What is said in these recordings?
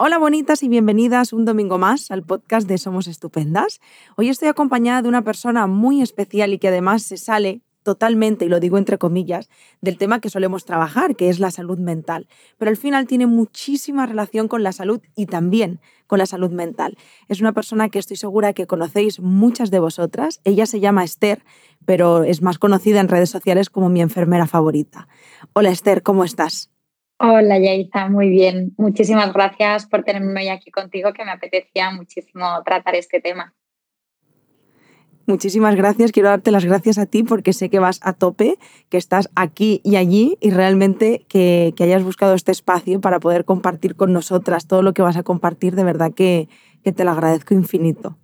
Hola bonitas y bienvenidas un domingo más al podcast de Somos Estupendas. Hoy estoy acompañada de una persona muy especial y que además se sale totalmente, y lo digo entre comillas, del tema que solemos trabajar, que es la salud mental. Pero al final tiene muchísima relación con la salud y también con la salud mental. Es una persona que estoy segura que conocéis muchas de vosotras. Ella se llama Esther, pero es más conocida en redes sociales como mi enfermera favorita. Hola Esther, ¿cómo estás? Hola Yaisa, muy bien. Muchísimas gracias por tenerme hoy aquí contigo, que me apetecía muchísimo tratar este tema. Muchísimas gracias. Quiero darte las gracias a ti porque sé que vas a tope, que estás aquí y allí y realmente que, hayas buscado este espacio para poder compartir con nosotras todo lo que vas a compartir. De verdad que, que te lo agradezco infinito.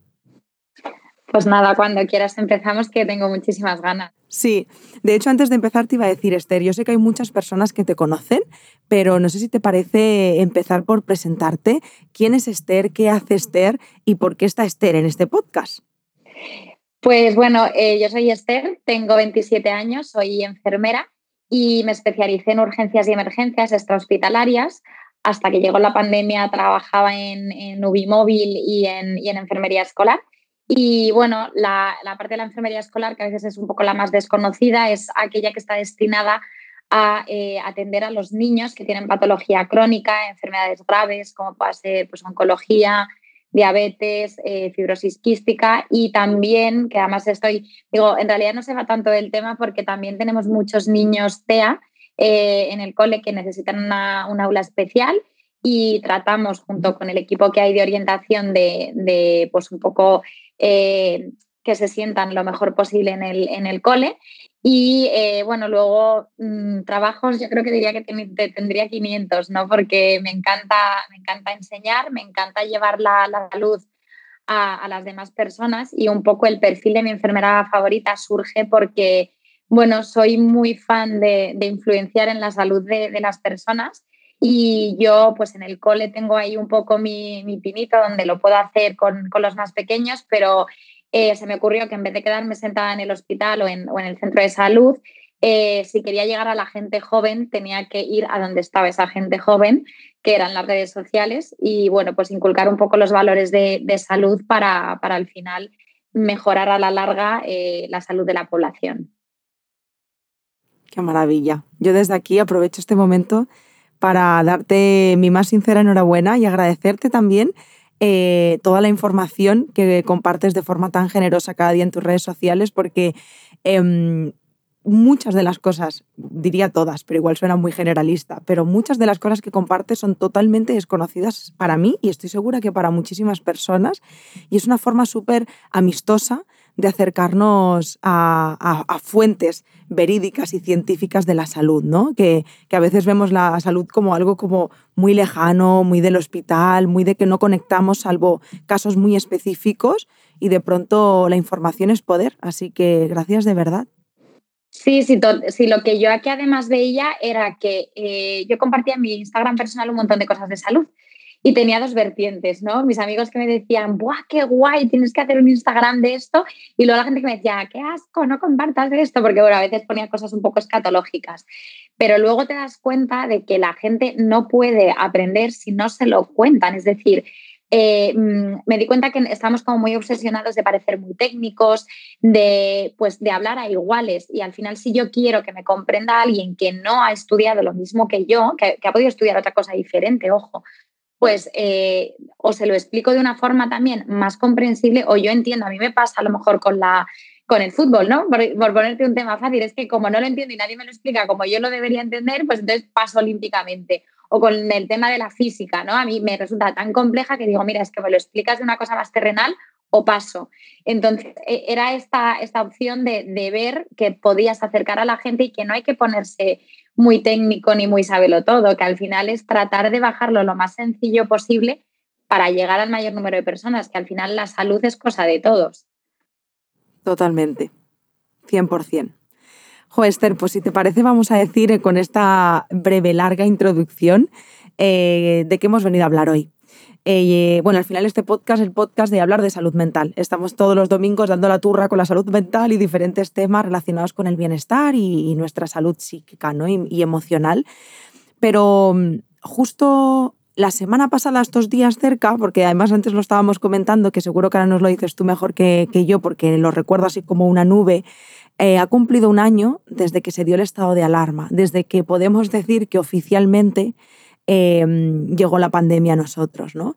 Pues nada, cuando quieras empezamos, que tengo muchísimas ganas. Sí, de hecho antes de empezar te iba a decir, Esther, yo sé que hay muchas personas que te conocen, pero no sé si te parece empezar por presentarte. ¿Quién es Esther? ¿Qué hace Esther? ¿Y por qué está Esther en este podcast? Pues bueno, eh, yo soy Esther, tengo 27 años, soy enfermera y me especialicé en urgencias y emergencias extrahospitalarias. Hasta que llegó la pandemia trabajaba en, en Ubimóvil y en, y en enfermería escolar y bueno, la, parte de la enfermería escolar, que a veces es un poco la más desconocida, es aquella que está destinada a eh, atender a los niños que tienen patología crónica, enfermedades graves, como puede ser pues, oncología, diabetes, eh, fibrosis quística y también, que además estoy, digo, en realidad no se va tanto del tema porque también tenemos muchos niños TEA eh, en el cole que necesitan una, una aula especial y tratamos junto con el equipo que hay de orientación de, de pues un poco eh, que se sientan lo mejor posible en el, en el cole. Y eh, bueno, luego mm, trabajos, yo creo que diría que tendría 500, ¿no? Porque me encanta, me encanta enseñar, me encanta llevar la, la salud a, las demás personas y un poco el perfil de mi enfermera favorita surge porque, bueno, soy muy fan de, de influenciar en la salud de, de las personas y yo, pues en el cole tengo ahí un poco mi, mi pinito donde lo puedo hacer con, con los más pequeños, pero eh, se me ocurrió que en vez de quedarme sentada en el hospital o en, o en el centro de salud, eh, si quería llegar a la gente joven, tenía que ir a donde estaba esa gente joven, que eran las redes sociales, y bueno, pues inculcar un poco los valores de, de salud para, para, al final mejorar a la larga eh, la salud de la población. Qué maravilla. Yo desde aquí aprovecho este momento para darte mi más sincera enhorabuena y agradecerte también eh, toda la información que compartes de forma tan generosa cada día en tus redes sociales, porque em, muchas de las cosas, diría todas, pero igual suena muy generalista, pero muchas de las cosas que compartes son totalmente desconocidas para mí y estoy segura que para muchísimas personas. Y es una forma súper amistosa de acercarnos a, fuentes verídicas y científicas de la salud, ¿no? Que, que, a veces vemos la salud como algo como muy lejano, muy del hospital, muy de que no conectamos salvo casos muy específicos y de pronto la información es poder. Así que gracias de verdad. Sí, sí, sí, lo que yo aquí además veía era que eh, yo compartía en mi Instagram personal un montón de cosas de salud y tenía dos vertientes, ¿no? Mis amigos que me decían, ¡buah, qué guay! Tienes que hacer un Instagram de esto. Y luego la gente que me decía, ¡qué asco! No compartas esto, porque bueno, a veces ponía cosas un poco escatológicas. Pero luego te das cuenta de que la gente no puede aprender si no se lo cuentan. Es decir, eh, mm, me di cuenta que estamos como muy obsesionados de parecer muy técnicos, de, pues, de hablar a iguales. Y al final, si yo quiero que me comprenda alguien que no ha estudiado lo mismo que yo, que ha podido estudiar otra cosa diferente, ojo, pues eh, o se lo explico de una forma también más comprensible o yo entiendo, a mí me pasa a lo mejor con la con el fútbol, ¿no? Por, ponerte un tema fácil, es que como no lo entiendo y nadie me lo explica como yo lo debería entender, pues entonces paso olímpicamente. O con el tema de la física, ¿no? A mí me resulta tan compleja que digo, mira, es que me lo explicas de una cosa más terrenal o paso. Entonces, e, era esta, esta opción de, de ver que podías acercar a la gente y que no hay que ponerse muy técnico ni muy sabelo todo, que al final es tratar de bajarlo lo más sencillo posible para llegar al mayor número de personas, que al final la salud es cosa de todos. Totalmente, 100%. Jo, Esther, pues si te parece vamos a decir eh, con esta breve, larga introducción eh, de qué hemos venido a hablar hoy. Eh, bueno, al final este podcast es el podcast de hablar de salud mental. Estamos todos los domingos dando la turra con la salud mental y diferentes temas relacionados con el bienestar y, nuestra salud psíquica ¿no? y, emocional. Pero mm, justo la semana pasada, estos días cerca, porque además antes lo estábamos comentando, que seguro que ahora nos lo dices tú mejor que, yo, porque lo recuerdo así como una nube, eh, ha cumplido un año desde que se dio el estado de alarma, desde que podemos decir que oficialmente em, llegó la pandemia a nosotros, ¿no?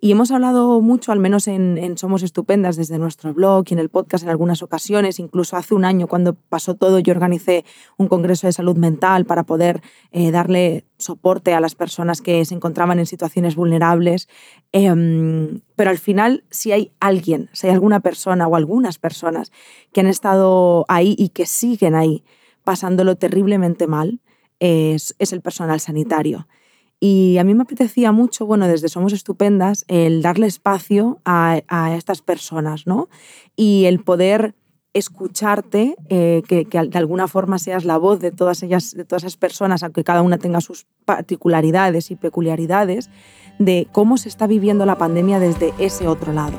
Y hemos hablado mucho, al menos en, Somos Estupendas, desde nuestro blog y en el podcast en algunas ocasiones. Incluso hace un año, cuando pasó todo, yo organicé un congreso de salud mental para poder eh, darle soporte a las personas que se encontraban en situaciones vulnerables. Em, pero al final, si hay alguien, si hay alguna persona o algunas personas que han estado ahí y que siguen ahí pasándolo terriblemente mal, es, es el personal sanitario. Y a mí me apetecía mucho, bueno, desde Somos Estupendas, el darle espacio a, estas personas, ¿no? Y el poder escucharte, eh, que, de alguna forma seas la voz de todas ellas, de todas esas personas, aunque cada una tenga sus particularidades y peculiaridades, de cómo se está viviendo la pandemia desde ese otro lado.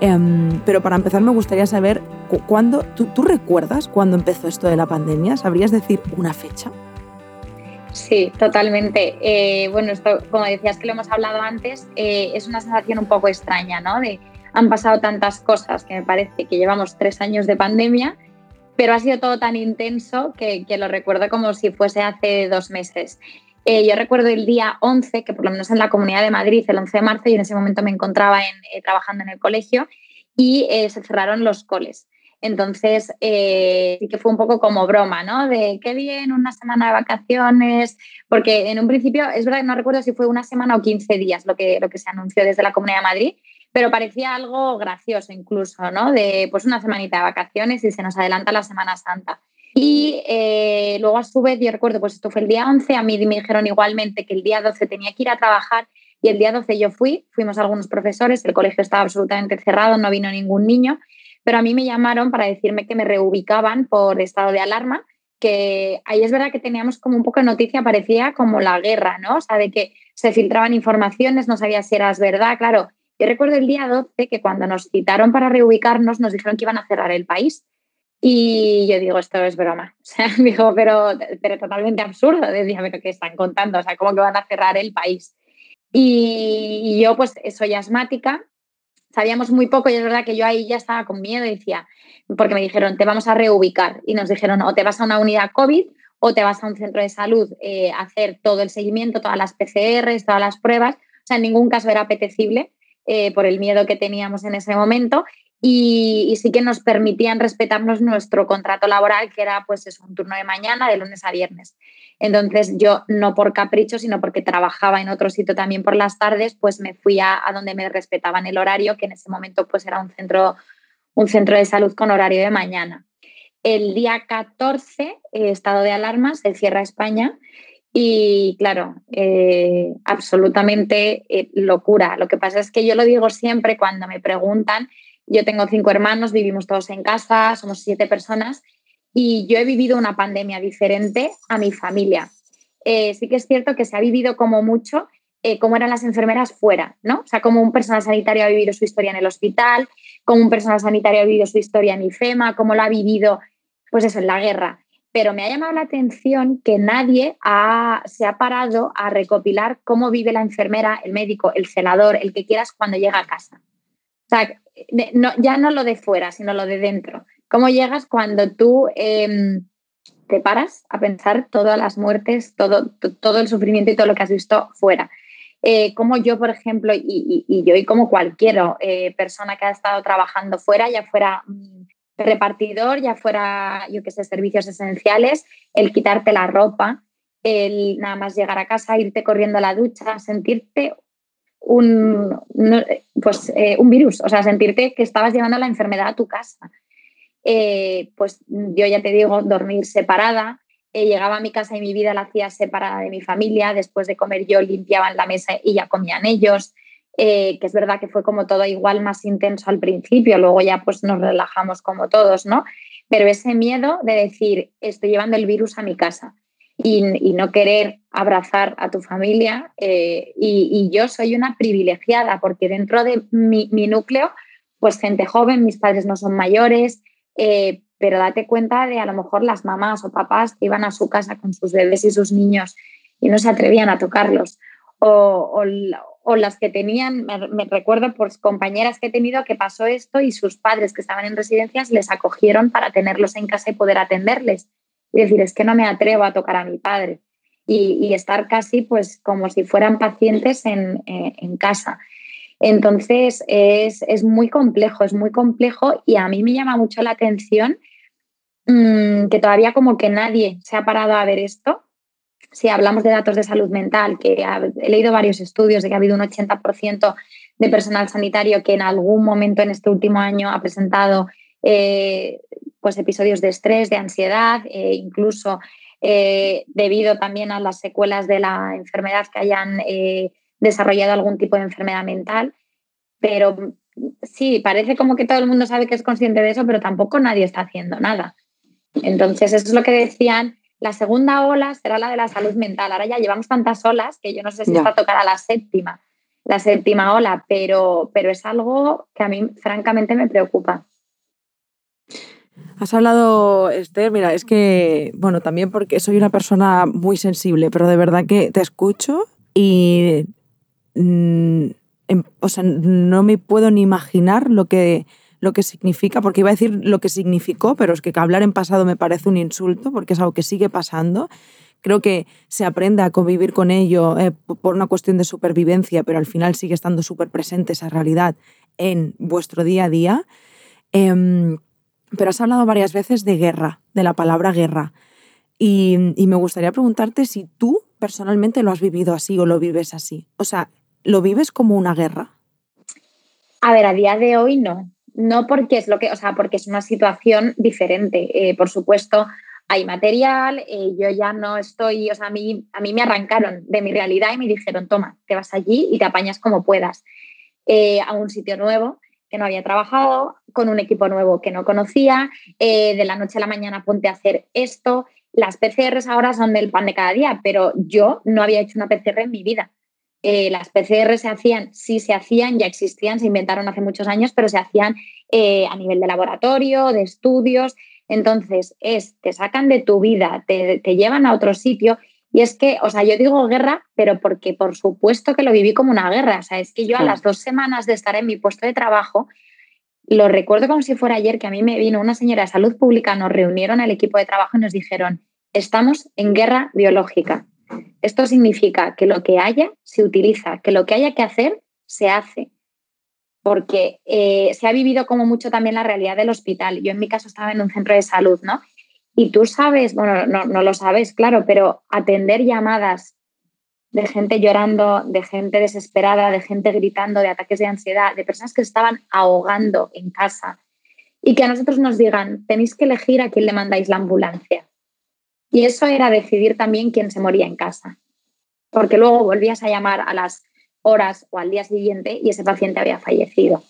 Em, pero para empezar me gustaría saber, ¿cuándo, tú, ¿tú recuerdas cuándo empezó esto de la pandemia? ¿Sabrías decir una fecha? Sí, totalmente. Eh, bueno, esto, como decías que lo hemos hablado antes, eh, es una sensación un poco extraña, ¿no? De han pasado tantas cosas que me parece que llevamos tres años de pandemia, pero ha sido todo tan intenso que, lo recuerdo como si fuese hace dos meses. Eh, yo recuerdo el día 11, que por lo menos en la Comunidad de Madrid, el 11 de marzo, y en ese momento me encontraba trabajando en el colegio, y se cerraron los coles. Entonces, eh, sí que fue un poco como broma, ¿no? De qué bien, una semana de vacaciones, porque en un principio, es verdad no recuerdo si fue una semana o 15 días lo que, lo que se anunció desde la Comunidad de Madrid, pero parecía algo gracioso incluso, ¿no? De pues una semanita de vacaciones y se nos adelanta la Semana Santa. Y eh, luego a su vez, yo recuerdo, pues esto fue el día 11, a mí me dijeron igualmente que el día 12 tenía que ir a trabajar y el día 12 yo fui, fuimos algunos profesores, el colegio estaba absolutamente cerrado, no vino ningún niño pero a mí me llamaron para decirme que me reubicaban por estado de alarma, que ahí es verdad que teníamos como un poco de noticia, parecía como la guerra, ¿no? O sea, de que se filtraban informaciones, no sabía si eras verdad, claro. Yo recuerdo el día 12 que cuando nos citaron para reubicarnos nos dijeron que iban a cerrar el país. Y yo digo, esto es broma. O sea, digo, pero, pero totalmente absurdo. Decía, pero ¿qué están contando? O sea, ¿cómo que van a cerrar el país? Y yo, pues, soy asmática sabíamos muy poco y es verdad que yo ahí ya estaba con miedo y decía, porque me dijeron, te vamos a reubicar y nos dijeron, o te vas a una unidad COVID o te vas a un centro de salud eh, a hacer todo el seguimiento, todas las PCRs, todas las pruebas. O sea, en ningún caso era apetecible eh, por el miedo que teníamos en ese momento y, sí que nos permitían respetarnos nuestro contrato laboral, que era pues es un turno de mañana, de lunes a viernes. Entonces yo, no por capricho, sino porque trabajaba en otro sitio también por las tardes, pues me fui a, donde me respetaban el horario, que en ese momento pues era un centro, un centro de salud con horario de mañana. El día 14, eh, estado de alarma, se cierra España y claro, eh, absolutamente eh, locura. Lo que pasa es que yo lo digo siempre cuando me preguntan yo tengo cinco hermanos, vivimos todos en casa, somos siete personas y yo he vivido una pandemia diferente a mi familia. Eh, sí que es cierto que se ha vivido como mucho eh, cómo eran las enfermeras fuera, ¿no? O sea, como un personal sanitario ha vivido su historia en el hospital, como un personal sanitario ha vivido su historia en IFEMA, cómo lo ha vivido, pues eso, en la guerra. Pero me ha llamado la atención que nadie se ha parado a recopilar cómo vive la enfermera, el médico, el celador, el que quieras cuando llega a casa. O sea, ya no lo de fuera, sino lo de dentro. ¿Cómo llegas cuando tú em, te paras a pensar todas las muertes, todo, todo el sufrimiento y todo lo que has visto fuera? Eh, como yo, por ejemplo, y, yo y como cualquier eh, persona que ha estado trabajando fuera, ya fuera mm, repartidor, ya fuera, yo qué sé, servicios esenciales, el quitarte la ropa, el nada más llegar a casa, irte corriendo a la ducha, sentirte un, pues, eh, un virus, o sea, sentirte que estabas llevando la enfermedad a tu casa. Eh, pues yo ya te digo, dormir separada, eh, llegaba a mi casa y mi vida la hacía separada de mi familia, después de comer yo limpiaba la mesa y ya comían ellos, que es verdad que fue como todo igual más intenso al principio, luego ya pues nos relajamos como todos, ¿no? Pero ese miedo de decir, estoy llevando el virus a mi casa y, no querer abrazar a tu familia. Eh, y, yo soy una privilegiada porque dentro de mi, núcleo, pues gente joven, mis padres no son mayores, eh, pero date cuenta de a lo mejor las mamás o papás que iban a su casa con sus bebés y sus niños y no se atrevían a tocarlos. o, las que tenían, me, recuerdo por compañeras que he tenido que pasó esto y sus padres que estaban en residencias les acogieron para tenerlos en casa y poder atenderles. Y decir, es que no me atrevo a tocar a mi padre. Y, estar casi pues como si fueran pacientes en, eh, casa. Entonces es, es, muy complejo, es muy complejo y a mí me llama mucho la atención Mm, que todavía como que nadie se ha parado a ver esto. Si hablamos de datos de salud mental, que he leído varios estudios de que ha habido un 80% de personal sanitario que en algún momento en este último año ha presentado eh, pues episodios de estrés, de ansiedad, e incluso eh, debido también a las secuelas de la enfermedad que hayan desarrollado algún tipo de enfermedad mental. Pero sí, parece como que todo el mundo sabe que es consciente de eso, pero tampoco nadie está haciendo nada. Entonces, eso es lo que decían. La segunda ola será la de la salud mental. Ahora ya llevamos tantas olas que yo no sé si está tocada la séptima, la séptima ola, pero, pero es algo que a mí francamente me preocupa. Has hablado, Esther, mira, es que, bueno, también porque soy una persona muy sensible, pero de verdad que te escucho y, mm, em, o sea, no me puedo ni imaginar lo que, lo que significa, porque iba a decir lo que significó, pero es que hablar en pasado me parece un insulto, porque es algo que sigue pasando. Creo que se aprende a convivir con ello eh, por una cuestión de supervivencia, pero al final sigue estando súper presente esa realidad en vuestro día a día. Em, pero has hablado varias veces de guerra, de la palabra guerra. Y, me gustaría preguntarte si tú personalmente lo has vivido así o lo vives así. O sea, ¿lo vives como una guerra? A ver, a día de hoy no no porque es lo que, o sea, porque es una situación diferente. Eh, por supuesto, hay material, eh, yo ya no estoy, o sea, a mí, a mí me arrancaron de mi realidad y me dijeron, toma, te vas allí y te apañas como puedas eh, a un sitio nuevo que no había trabajado, con un equipo nuevo que no conocía, de la noche a la mañana ponte a hacer esto. Las PCRs ahora son del pan de cada día, pero yo no había hecho una PCR en mi vida. Eh, las PCR se hacían, sí se hacían, ya existían, se inventaron hace muchos años, pero se hacían eh, a nivel de laboratorio, de estudios. Entonces, es, te sacan de tu vida, te, llevan a otro sitio. Y es que, o sea, yo digo guerra, pero porque por supuesto que lo viví como una guerra. O sea, es que yo a las dos semanas de estar en mi puesto de trabajo, lo recuerdo como si fuera ayer que a mí me vino una señora de salud pública, nos reunieron al equipo de trabajo y nos dijeron, estamos en guerra biológica. Esto significa que lo que haya se utiliza, que lo que haya que hacer se hace, porque eh, se ha vivido como mucho también la realidad del hospital. Yo en mi caso estaba en un centro de salud, ¿no? Y tú sabes, bueno, no, lo sabes, claro, pero atender llamadas de gente llorando, de gente desesperada, de gente gritando, de ataques de ansiedad, de personas que estaban ahogando en casa y que a nosotros nos digan, tenéis que elegir a quién le mandáis la ambulancia. Y eso era decidir también quién se moría en casa, porque luego volvías a llamar a las horas o al día siguiente y ese paciente había fallecido.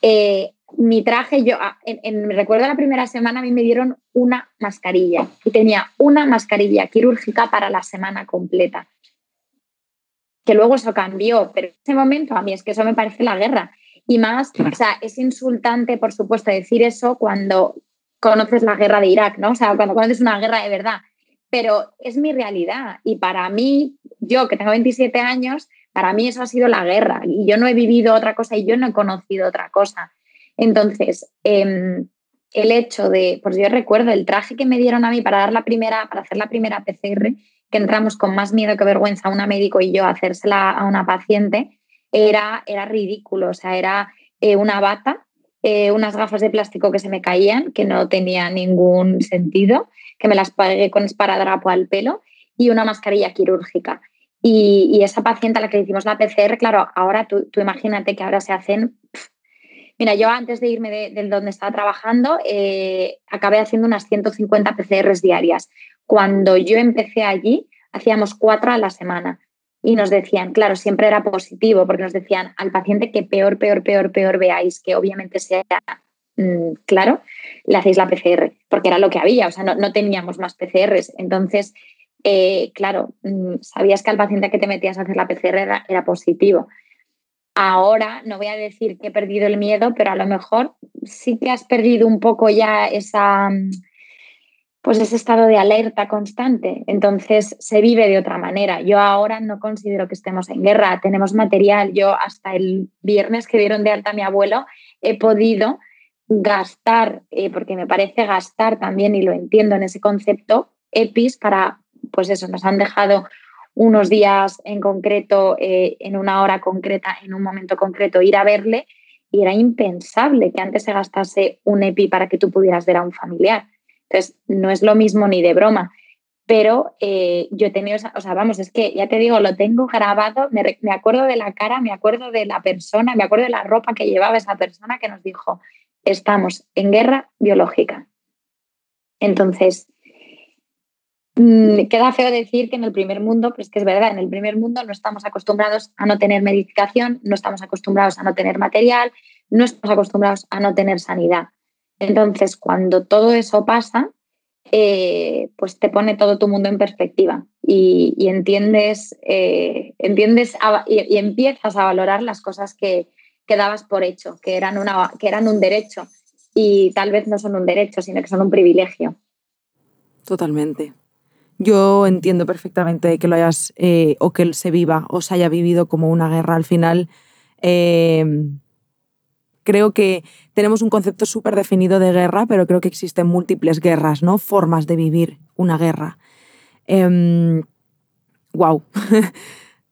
Eh, mi traje, yo, ah, en, recuerdo la primera semana a mí me dieron una mascarilla y tenía una mascarilla quirúrgica para la semana completa. Que luego eso cambió, pero en ese momento a mí es que eso me parece la guerra. Y más, o sea, es insultante, por supuesto, decir eso cuando conoces la guerra de Irak, ¿no? O sea, cuando conoces una guerra de verdad. Pero es mi realidad y para mí, yo que tengo 27 años, para mí eso ha sido la guerra y yo no he vivido otra cosa y yo no he conocido otra cosa. Entonces, em, el hecho de, pues yo recuerdo el traje que me dieron a mí para dar la primera, para hacer la primera PCR, que entramos con más miedo que vergüenza una médico y yo a hacérsela a una paciente, era, era ridículo. O sea, era eh, una bata eh, unas gafas de plástico que se me caían, que no tenía ningún sentido, que me las pagué con esparadrapo al pelo y una mascarilla quirúrgica. Y, esa paciente a la que le hicimos la PCR, claro, ahora tú, imagínate que ahora se hacen... Mira, yo antes de irme de, donde estaba trabajando, eh, acabé haciendo unas 150 PCRs diarias. Cuando yo empecé allí, hacíamos cuatro a la semana y nos decían, claro, siempre era positivo, porque nos decían al paciente que peor, peor, peor, peor veáis, que obviamente sea mm, claro, le hacéis la PCR, porque era lo que había, o sea, no, teníamos más PCRs. Entonces, eh, claro, mm, sabías que al paciente que te metías a hacer la PCR era, positivo. Ahora no voy a decir que he perdido el miedo, pero a lo mejor sí que has perdido un poco ya esa, mm, pues ese estado de alerta constante. Entonces se vive de otra manera. Yo ahora no considero que estemos en guerra, tenemos material. Yo hasta el viernes que dieron de alta a mi abuelo he podido gastar, eh, porque me parece gastar también, y lo entiendo en ese concepto, EPIs para, pues eso, nos han dejado unos días en concreto, eh, en una hora concreta, en un momento concreto, ir a verle y era impensable que antes se gastase un EPI para que tú pudieras ver a un familiar. Entonces, no es lo mismo ni de broma. Pero eh, yo he tenido, o sea, vamos, es que ya te digo, lo tengo grabado, me, me acuerdo de la cara, me acuerdo de la persona, me acuerdo de la ropa que llevaba esa persona que nos dijo, estamos en guerra biológica. Entonces, queda feo decir que en el primer mundo, pero es que es verdad, en el primer mundo no estamos acostumbrados a no tener medicación, no estamos acostumbrados a no tener material, no estamos acostumbrados a no tener sanidad. Entonces, cuando todo eso pasa, eh, pues te pone todo tu mundo en perspectiva y, entiendes, eh, entiendes y, empiezas a valorar las cosas que, que dabas por hecho, que eran, una, que eran un derecho y tal vez no son un derecho, sino que son un privilegio. Totalmente. Yo entiendo perfectamente que lo hayas eh, o que se viva o se haya vivido como una guerra. Al final, creo que tenemos un concepto súper definido de guerra, pero creo que existen múltiples guerras, ¿no? Formas de vivir una guerra. wow.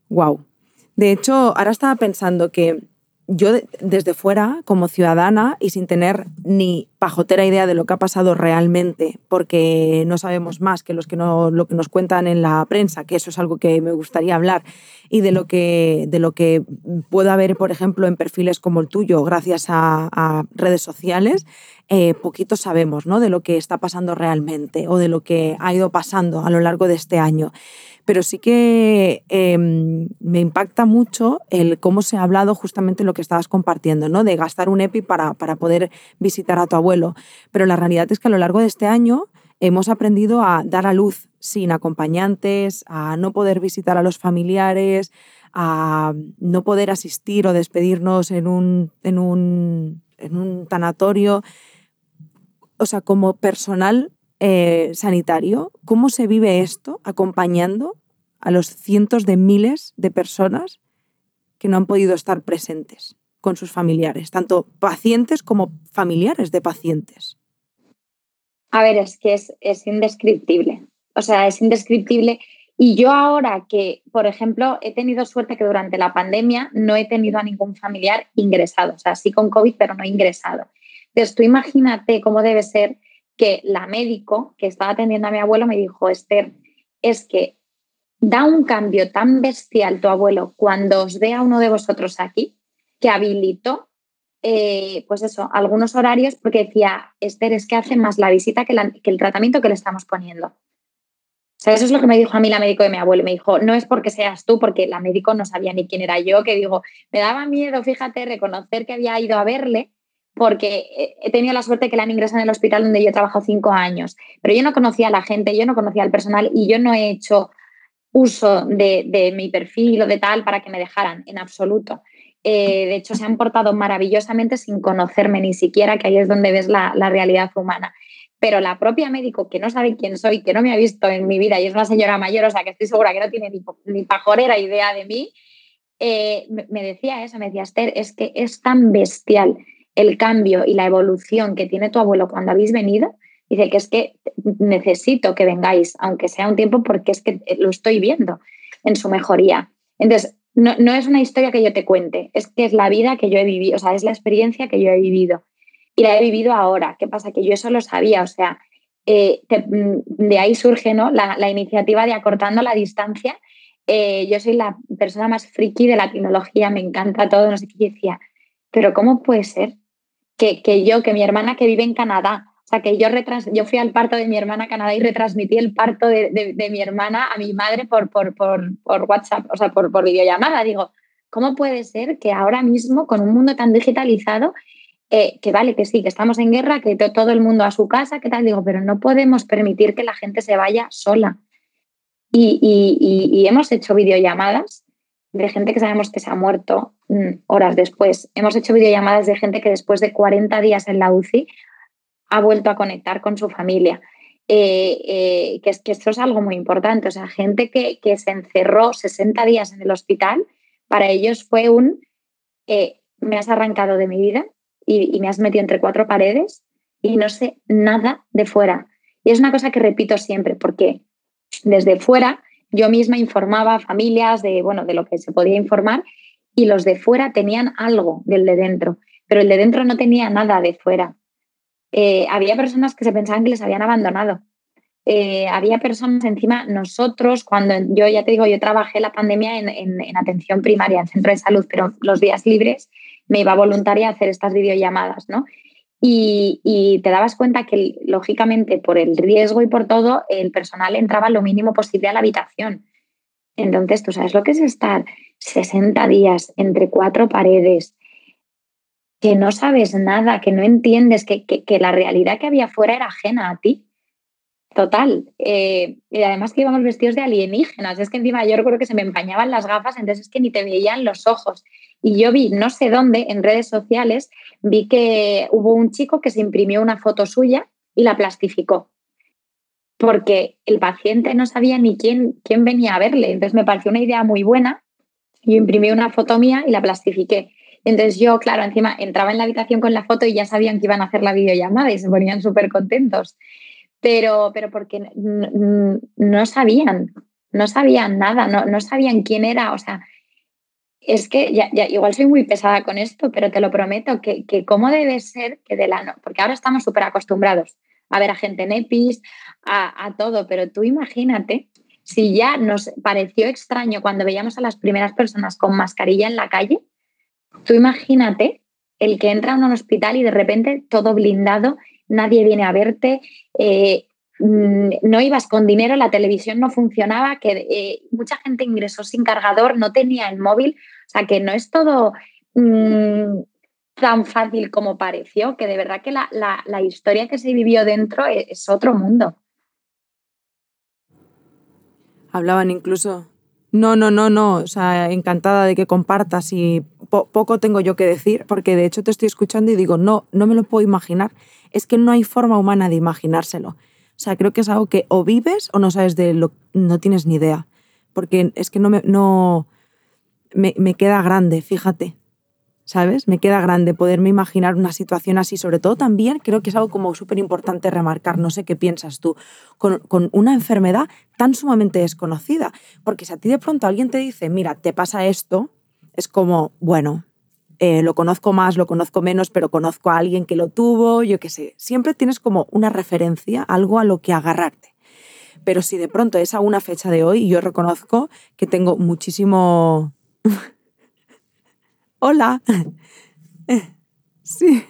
wow. De hecho, ahora estaba pensando que yo desde fuera, como ciudadana y sin tener ni pajotera idea de lo que ha pasado realmente, porque no sabemos más que, los que no, lo que nos cuentan en la prensa, que eso es algo que me gustaría hablar, y de lo que, de lo que puedo haber, por ejemplo, en perfiles como el tuyo, gracias a, redes sociales, eh, poquito sabemos ¿no? de lo que está pasando realmente o de lo que ha ido pasando a lo largo de este año pero sí que em, me impacta mucho el cómo se ha hablado justamente lo que estabas compartiendo, ¿no? De gastar un EPI para, para poder visitar a tu abuelo. Pero la realidad es que a lo largo de este año hemos aprendido a dar a luz sin acompañantes, a no poder visitar a los familiares, a no poder asistir o despedirnos en un, en un, en un tanatorio. O sea, como personal eh, sanitario, ¿cómo se vive esto acompañando a los cientos de miles de personas que no han podido estar presentes con sus familiares, tanto pacientes como familiares de pacientes? A ver, es que es, es indescriptible. O sea, es indescriptible. Y yo ahora que, por ejemplo, he tenido suerte que durante la pandemia no he tenido a ningún familiar ingresado, o sea, sí con COVID, pero no ingresado. Entonces, tú imagínate cómo debe ser que la médico que estaba atendiendo a mi abuelo me dijo, Esther, es que da un cambio tan bestial tu abuelo cuando os ve a uno de vosotros aquí, que habilitó, eh, pues eso, algunos horarios, porque decía, Esther, es que hace más la visita que, que, el tratamiento que le estamos poniendo. O sea, eso es lo que me dijo a mí la médico de mi abuelo. Me dijo, no es porque seas tú, porque la médico no sabía ni quién era yo, que digo, me daba miedo, fíjate, reconocer que había ido a verle porque he tenido la suerte que la han ingresado en el hospital donde yo he trabajado cinco años, pero yo no conocía a la gente, yo no conocía al personal y yo no he hecho uso de, mi perfil o de tal para que me dejaran, en absoluto. Eh, de hecho, se han portado maravillosamente sin conocerme ni siquiera, que ahí es donde ves la, realidad humana. Pero la propia médico, que no sabe quién soy, que no me ha visto en mi vida y es una señora mayor, o sea, que estoy segura que no tiene ni, ni pajorera idea de mí, eh, me decía eso, me decía, Esther, es que es tan bestial el cambio y la evolución que tiene tu abuelo cuando habéis venido, dice que es que necesito que vengáis, aunque sea un tiempo, porque es que lo estoy viendo en su mejoría. Entonces, no, es una historia que yo te cuente, es que es la vida que yo he vivido, o sea, es la experiencia que yo he vivido. Y la he vivido ahora. ¿Qué pasa? Que yo eso lo sabía, o sea, eh, de ahí surge ¿no? la, iniciativa de acortando la distancia. Eh, yo soy la persona más friki de la tecnología, me encanta todo, no sé qué decía, pero ¿cómo puede ser que, yo, que mi hermana que vive en Canadá, o sea, que yo, yo fui al parto de mi hermana a Canadá y retransmití el parto de, mi hermana a mi madre por, por, WhatsApp, o sea, por, por videollamada. Digo, ¿cómo puede ser que ahora mismo, con un mundo tan digitalizado, eh, que vale, que sí, que estamos en guerra, que todo el mundo a su casa, ¿qué tal? Digo, pero no podemos permitir que la gente se vaya sola. Y, y hemos hecho videollamadas de gente que sabemos que se ha muerto mm, horas después. Hemos hecho videollamadas de gente que después de 40 días en la UCI ha vuelto a conectar con su familia. eh, eh, que, es, que esto es algo muy importante. O sea, gente que, que, se encerró 60 días en el hospital, para ellos fue un, eh, me has arrancado de mi vida y, y, me has metido entre cuatro paredes y no sé nada de fuera. Y es una cosa que repito siempre, porque desde fuera yo misma informaba a familias de, bueno, de lo que se podía informar y los de fuera tenían algo del de dentro, pero el de dentro no tenía nada de fuera. Eh, había personas que se pensaban que les habían abandonado. Eh, había personas encima, nosotros, cuando yo ya te digo, yo trabajé la pandemia en, en, atención primaria, en centro de salud, pero los días libres me iba voluntaria a hacer estas videollamadas, ¿no? Y, te dabas cuenta que, lógicamente, por el riesgo y por todo, el personal entraba lo mínimo posible a la habitación. Entonces, tú sabes lo que es estar 60 días entre cuatro paredes, que no sabes nada, que no entiendes, que, que, la realidad que había fuera era ajena a ti. Total. Eh, y además que íbamos vestidos de alienígenas. Es que encima yo recuerdo que se me empañaban las gafas, entonces es que ni te veían los ojos. Y yo vi, no sé dónde, en redes sociales, vi que hubo un chico que se imprimió una foto suya y la plastificó. Porque el paciente no sabía ni quién, quién venía a verle. Entonces me pareció una idea muy buena. Yo imprimí una foto mía y la plastifiqué. Entonces yo, claro, encima entraba en la habitación con la foto y ya sabían que iban a hacer la videollamada y se ponían súper contentos. Pero, pero porque no sabían, no sabían nada, no, no sabían quién era. O sea, es que ya, ya, igual soy muy pesada con esto, pero te lo prometo que, que cómo debe ser que de la... porque ahora estamos súper acostumbrados a ver a gente en EPIs, a, a todo, pero tú imagínate si ya nos pareció extraño cuando veíamos a las primeras personas con mascarilla en la calle, Tú imagínate el que entra a un hospital y de repente todo blindado, nadie viene a verte, eh, mm, no ibas con dinero, la televisión no funcionaba, que eh, mucha gente ingresó sin cargador, no tenía el móvil, o sea que no es todo mm, tan fácil como pareció, que de verdad que la, la, historia que se vivió dentro es, es otro mundo. Hablaban incluso no, no, no, no. O sea, encantada de que compartas y poco tengo yo que decir, porque de hecho te estoy escuchando y digo, no, no me lo puedo imaginar. Es que no hay forma humana de imaginárselo. O sea, creo que es algo que o vives o no sabes de lo, no tienes ni idea. Porque es que no me, no, me, me queda grande, fíjate. ¿sabes? Me queda grande poderme imaginar una situación así. Sobre todo también creo que es algo como súper importante remarcar, no sé qué piensas tú, con, con, una enfermedad tan sumamente desconocida. Porque si a ti de pronto alguien te dice, mira, te pasa esto, es como, bueno, eh, lo conozco más, lo conozco menos, pero conozco a alguien que lo tuvo, yo qué sé. Siempre tienes como una referencia, algo a lo que agarrarte. Pero si de pronto es a una fecha de hoy, yo reconozco que tengo muchísimo hola. Sí.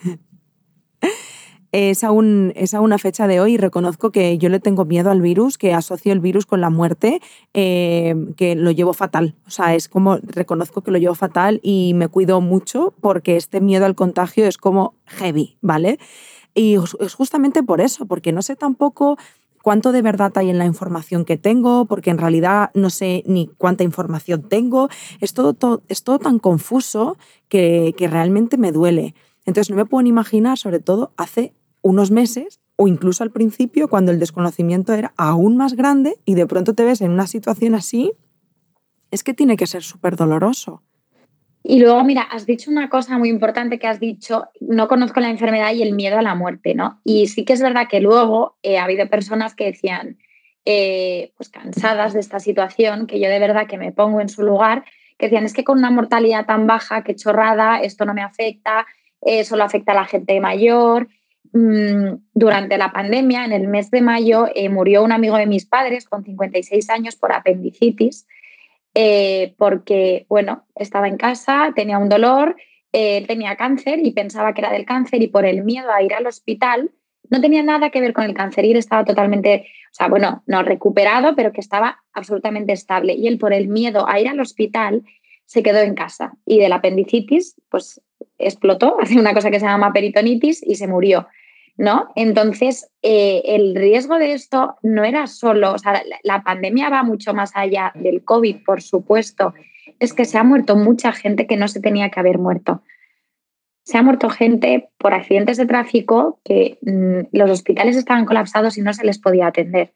Es aún, es una fecha de hoy y reconozco que yo le tengo miedo al virus, que asocio el virus con la muerte, eh, que lo llevo fatal. O sea, es como reconozco que lo llevo fatal y me cuido mucho porque este miedo al contagio es como heavy, ¿vale? Y es justamente por eso, porque no sé tampoco cuánto de verdad hay en la información que tengo, porque en realidad no sé ni cuánta información tengo. Es todo, es todo tan confuso que, que realmente me duele. Entonces no me puedo imaginar, sobre todo hace unos meses o incluso al principio, cuando el desconocimiento era aún más grande y de pronto te ves en una situación así, es que tiene que ser súper doloroso. Y luego, mira, has dicho una cosa muy importante que has dicho, no conozco la enfermedad y el miedo a la muerte, ¿no? Y sí que es verdad que luego eh, ha habido personas que decían, eh, pues cansadas de esta situación, que yo de verdad que me pongo en su lugar, que decían, es que con una mortalidad tan baja, qué chorrada, esto no me afecta, eh, solo afecta a la gente mayor. Mm, durante la pandemia, en el mes de mayo, murió un amigo de mis padres con 56 años por apendicitis eh, porque, bueno, estaba en casa, tenía un dolor, eh, tenía cáncer y pensaba que era del cáncer y por el miedo a ir al hospital, no tenía nada que ver con el cáncer y estaba totalmente, o sea, bueno, no recuperado, pero que estaba absolutamente estable. Y él por el miedo a ir al hospital se quedó en casa y de la apendicitis, pues explotó, hace una cosa que se llama peritonitis y se murió. ¿No? Entonces, eh, el riesgo de esto no era solo, o sea, la, pandemia va mucho más allá del COVID, por supuesto, es que se ha muerto mucha gente que no se tenía que haber muerto. se ha muerto gente por accidentes de tráfico que mm, los hospitales estaban colapsados y no se les podía atender.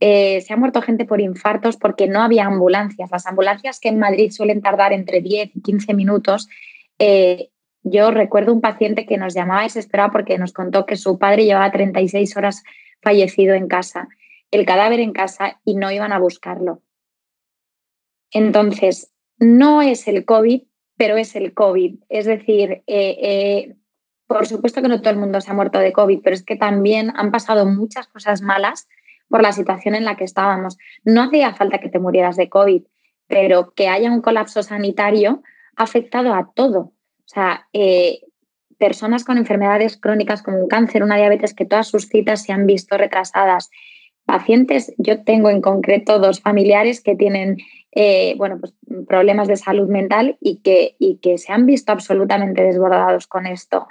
Eh, se ha muerto gente por infartos porque no había ambulancias. Las ambulancias que en Madrid suelen tardar entre 10 y 15 minutos. Eh, yo recuerdo un paciente que nos llamaba desesperado porque nos contó que su padre llevaba 36 horas fallecido en casa, el cadáver en casa y no iban a buscarlo. Entonces, no es el COVID, pero es el COVID. Es decir, eh, por supuesto que no todo el mundo se ha muerto de COVID, pero es que también han pasado muchas cosas malas por la situación en la que estábamos. No hacía falta que te murieras de COVID, pero que haya un colapso sanitario ha afectado a todo. Sea, eh, personas con enfermedades crónicas como un cáncer, una diabetes, que todas sus citas se han visto retrasadas. Pacientes, yo tengo en concreto dos familiares que tienen eh, bueno, pues, problemas de salud mental y que, y que se han visto absolutamente desbordados con esto.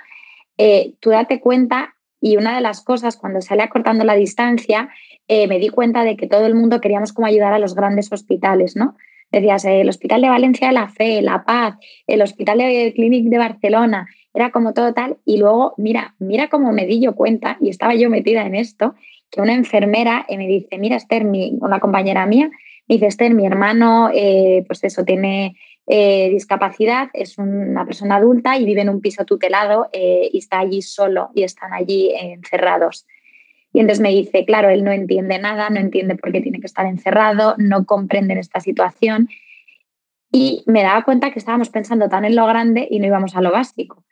Eh, tú date cuenta y una de las cosas, cuando sale acortando la distancia, me di cuenta de que todo el mundo queríamos como ayudar a los grandes hospitales, ¿no? Decías, el Hospital de Valencia La Fe, La Paz, el Hospital de Clínic de Barcelona, era como todo tal. Y luego, mira, mira cómo me di yo cuenta, y estaba yo metida en esto, que una enfermera eh, me dice, mira, Esther, una compañera mía, me dice, Esther, mi hermano, eh, pues eso, tiene discapacidad, es una persona adulta y vive en un piso tutelado y está allí solo y están allí encerrados. Y entonces me dice, claro, él no entiende nada, no entiende por qué tiene que estar encerrado, no comprende esta situación. Y me daba cuenta que estábamos pensando tan en lo grande y no íbamos a lo básico.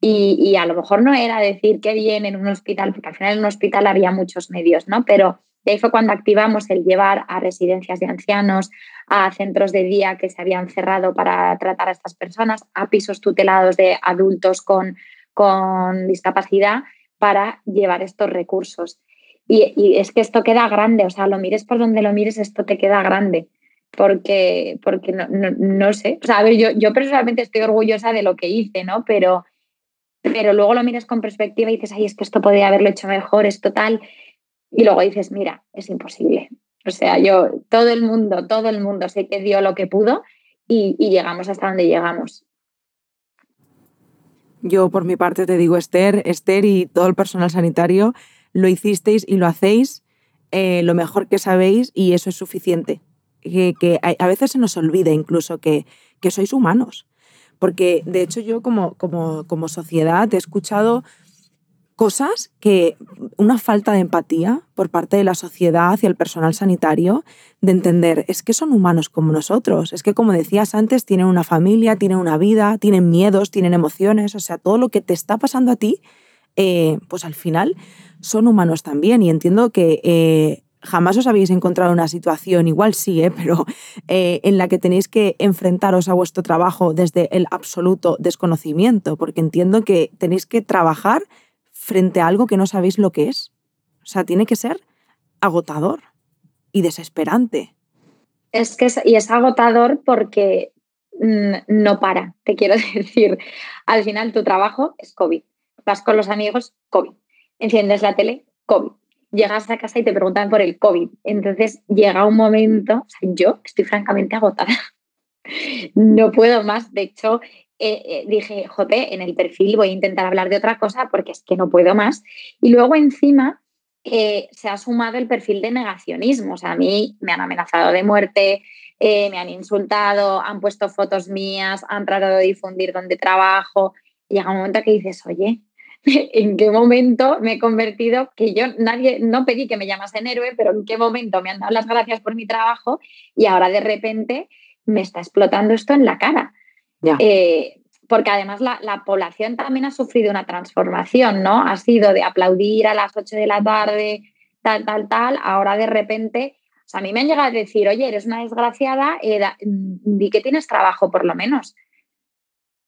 Y, a lo mejor no era decir qué bien en un hospital, porque al final en un hospital había muchos medios, ¿no? Pero de ahí fue cuando activamos el llevar a residencias de ancianos, a centros de día que se habían cerrado para tratar a estas personas, a pisos tutelados de adultos con, con discapacidad para llevar estos recursos. Y, es que esto queda grande, o sea, lo mires por donde lo mires, esto te queda grande, porque, porque no, no, sé, o sea, a ver, yo, yo personalmente estoy orgullosa de lo que hice, ¿no? Pero, pero luego lo mires con perspectiva y dices, ay, es que esto podría haberlo hecho mejor, es total, y luego dices, mira, es imposible. O sea, yo, todo el mundo, todo el mundo sé que dio lo que pudo y llegamos hasta donde llegamos. Yo por mi parte te digo, Esther, Esther y todo el personal sanitario, lo hicisteis y lo hacéis eh, lo mejor que sabéis y eso es suficiente. Que, a veces se nos olvida incluso que, que sois humanos. Porque de hecho yo como, como, como sociedad he escuchado cosas que una falta de empatía por parte de la sociedad hacia el personal sanitario, de entender, es que son humanos como nosotros, es que como decías antes, tienen una familia, tienen una vida, tienen miedos, tienen emociones, o sea, todo lo que te está pasando a ti, eh, pues al final son humanos también y entiendo que... Eh, jamás os habéis encontrado una situación, igual sí, ¿eh? pero en la que tenéis que enfrentaros a vuestro trabajo desde el absoluto desconocimiento, porque entiendo que tenéis que trabajar frente a algo que no sabéis lo que es. O sea, tiene que ser agotador y desesperante. Es que es, y es agotador porque mm, no para, te quiero decir. Al final tu trabajo es COVID. Vas con los amigos, COVID. Enciendes la tele, COVID. Llegas a casa y te preguntan por el COVID. Entonces llega un momento, yo estoy francamente agotada. No puedo más. De hecho, eh, eh, dije, jope, en el perfil voy a intentar hablar de otra cosa porque es que no puedo más. Y luego encima eh, se ha sumado el perfil de negacionismo. O sea, a mí me han amenazado de muerte, me han insultado, han puesto fotos mías, han tratado de difundir donde trabajo. Y llega un momento que dices, oye, ¿en qué momento me he convertido? Que yo nadie, no pedí que me llamasen héroe, pero ¿en qué momento me han dado las gracias por mi trabajo y ahora de repente me está explotando esto en la cara? Eh, porque además la, población también ha sufrido una transformación, ¿no? Ha sido de aplaudir a las 8 de la tarde, tal, tal, tal, ahora de repente, o sea, a mí me han llegado a decir, oye, eres una desgraciada, eh, mm, di que tienes trabajo por lo menos.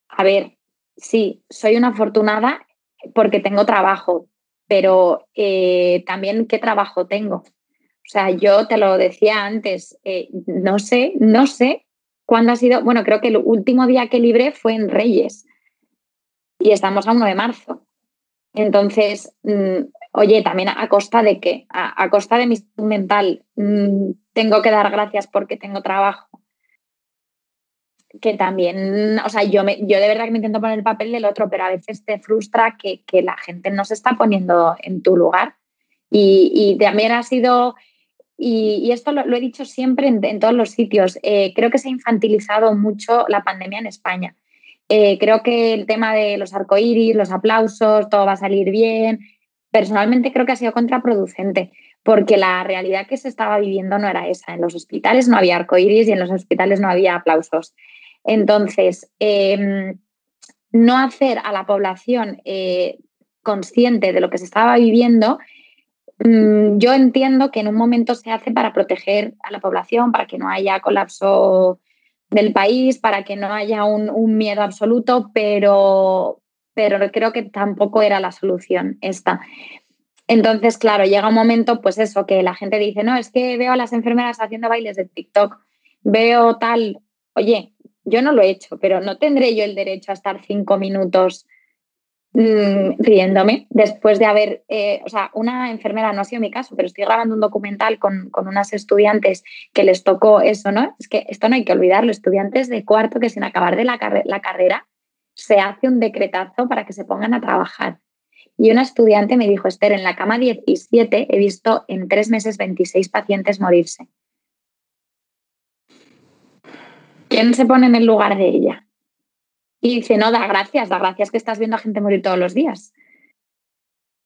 A ver, sí, soy una afortunada porque tengo trabajo, pero eh, también qué trabajo tengo. O sea, yo te lo decía antes, no sé, no sé ¿Cuándo ha sido? Bueno, creo que el último día que libré fue en Reyes y estamos a 1 de marzo. Entonces, mm, oye, también a costa de qué? A, costa de mi mental, mm, tengo que dar gracias porque tengo trabajo. que también, o sea, yo, me, yo de verdad que me intento poner el papel del otro, pero a veces te frustra que, que la gente no se está poniendo en tu lugar. Y también ha sido, y, esto lo, he dicho siempre en, todos los sitios, eh, creo que se ha infantilizado mucho la pandemia en España. Eh, creo que el tema de los arcoíris, los aplausos, todo va a salir bien, personalmente creo que ha sido contraproducente porque la realidad que se estaba viviendo no era esa. En los hospitales no había arcoíris y en los hospitales no había aplausos. Entonces, eh, no hacer a la población eh, consciente de lo que se estaba viviendo, mmm, yo entiendo que en un momento se hace para proteger a la población, para que no haya colapso del país, para que no haya un, un miedo absoluto, pero, pero creo que tampoco era la solución esta. Entonces, claro, llega un momento, pues eso, que la gente dice, no, es que veo a las enfermeras haciendo bailes de TikTok, veo tal, oye, yo no lo he hecho, pero no tendré yo el derecho a estar cinco minutos mmm, riéndome después de haber, eh, o sea, una enfermera no ha sido mi caso, pero estoy grabando un documental con, con unas estudiantes que les tocó eso, ¿no? Es que esto no hay que olvidarlo, estudiantes de cuarto que sin acabar de la, la carrera se hace un decretazo para que se pongan a trabajar. Y una estudiante me dijo, Esther, en la cama 17 he visto en tres meses 26 pacientes morirse. ¿Quién se pone en el lugar de ella? Y dice, no, da gracias, da gracias que estás viendo a gente morir todos los días.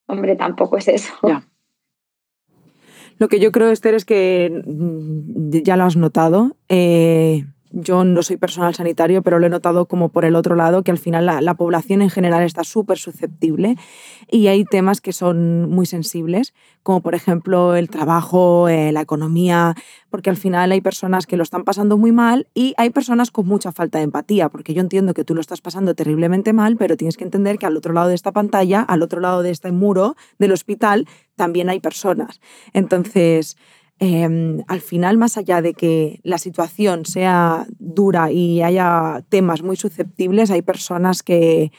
Hombre, tampoco es eso. Lo que yo creo, Esther, es que mm, ya lo has notado. Eh, yo no soy personal sanitario, pero lo he notado como por el otro lado, que al final la, la población en general está súper susceptible y hay temas que son muy sensibles, como por ejemplo el trabajo, eh, la economía, porque al final hay personas que lo están pasando muy mal y hay personas con mucha falta de empatía, porque yo entiendo que tú lo estás pasando terriblemente mal, pero tienes que entender que al otro lado de esta pantalla, al otro lado de este muro del hospital, también hay personas. Entonces, eh, al final, más allá de que la situación sea dura y haya temas muy susceptibles, hay personas que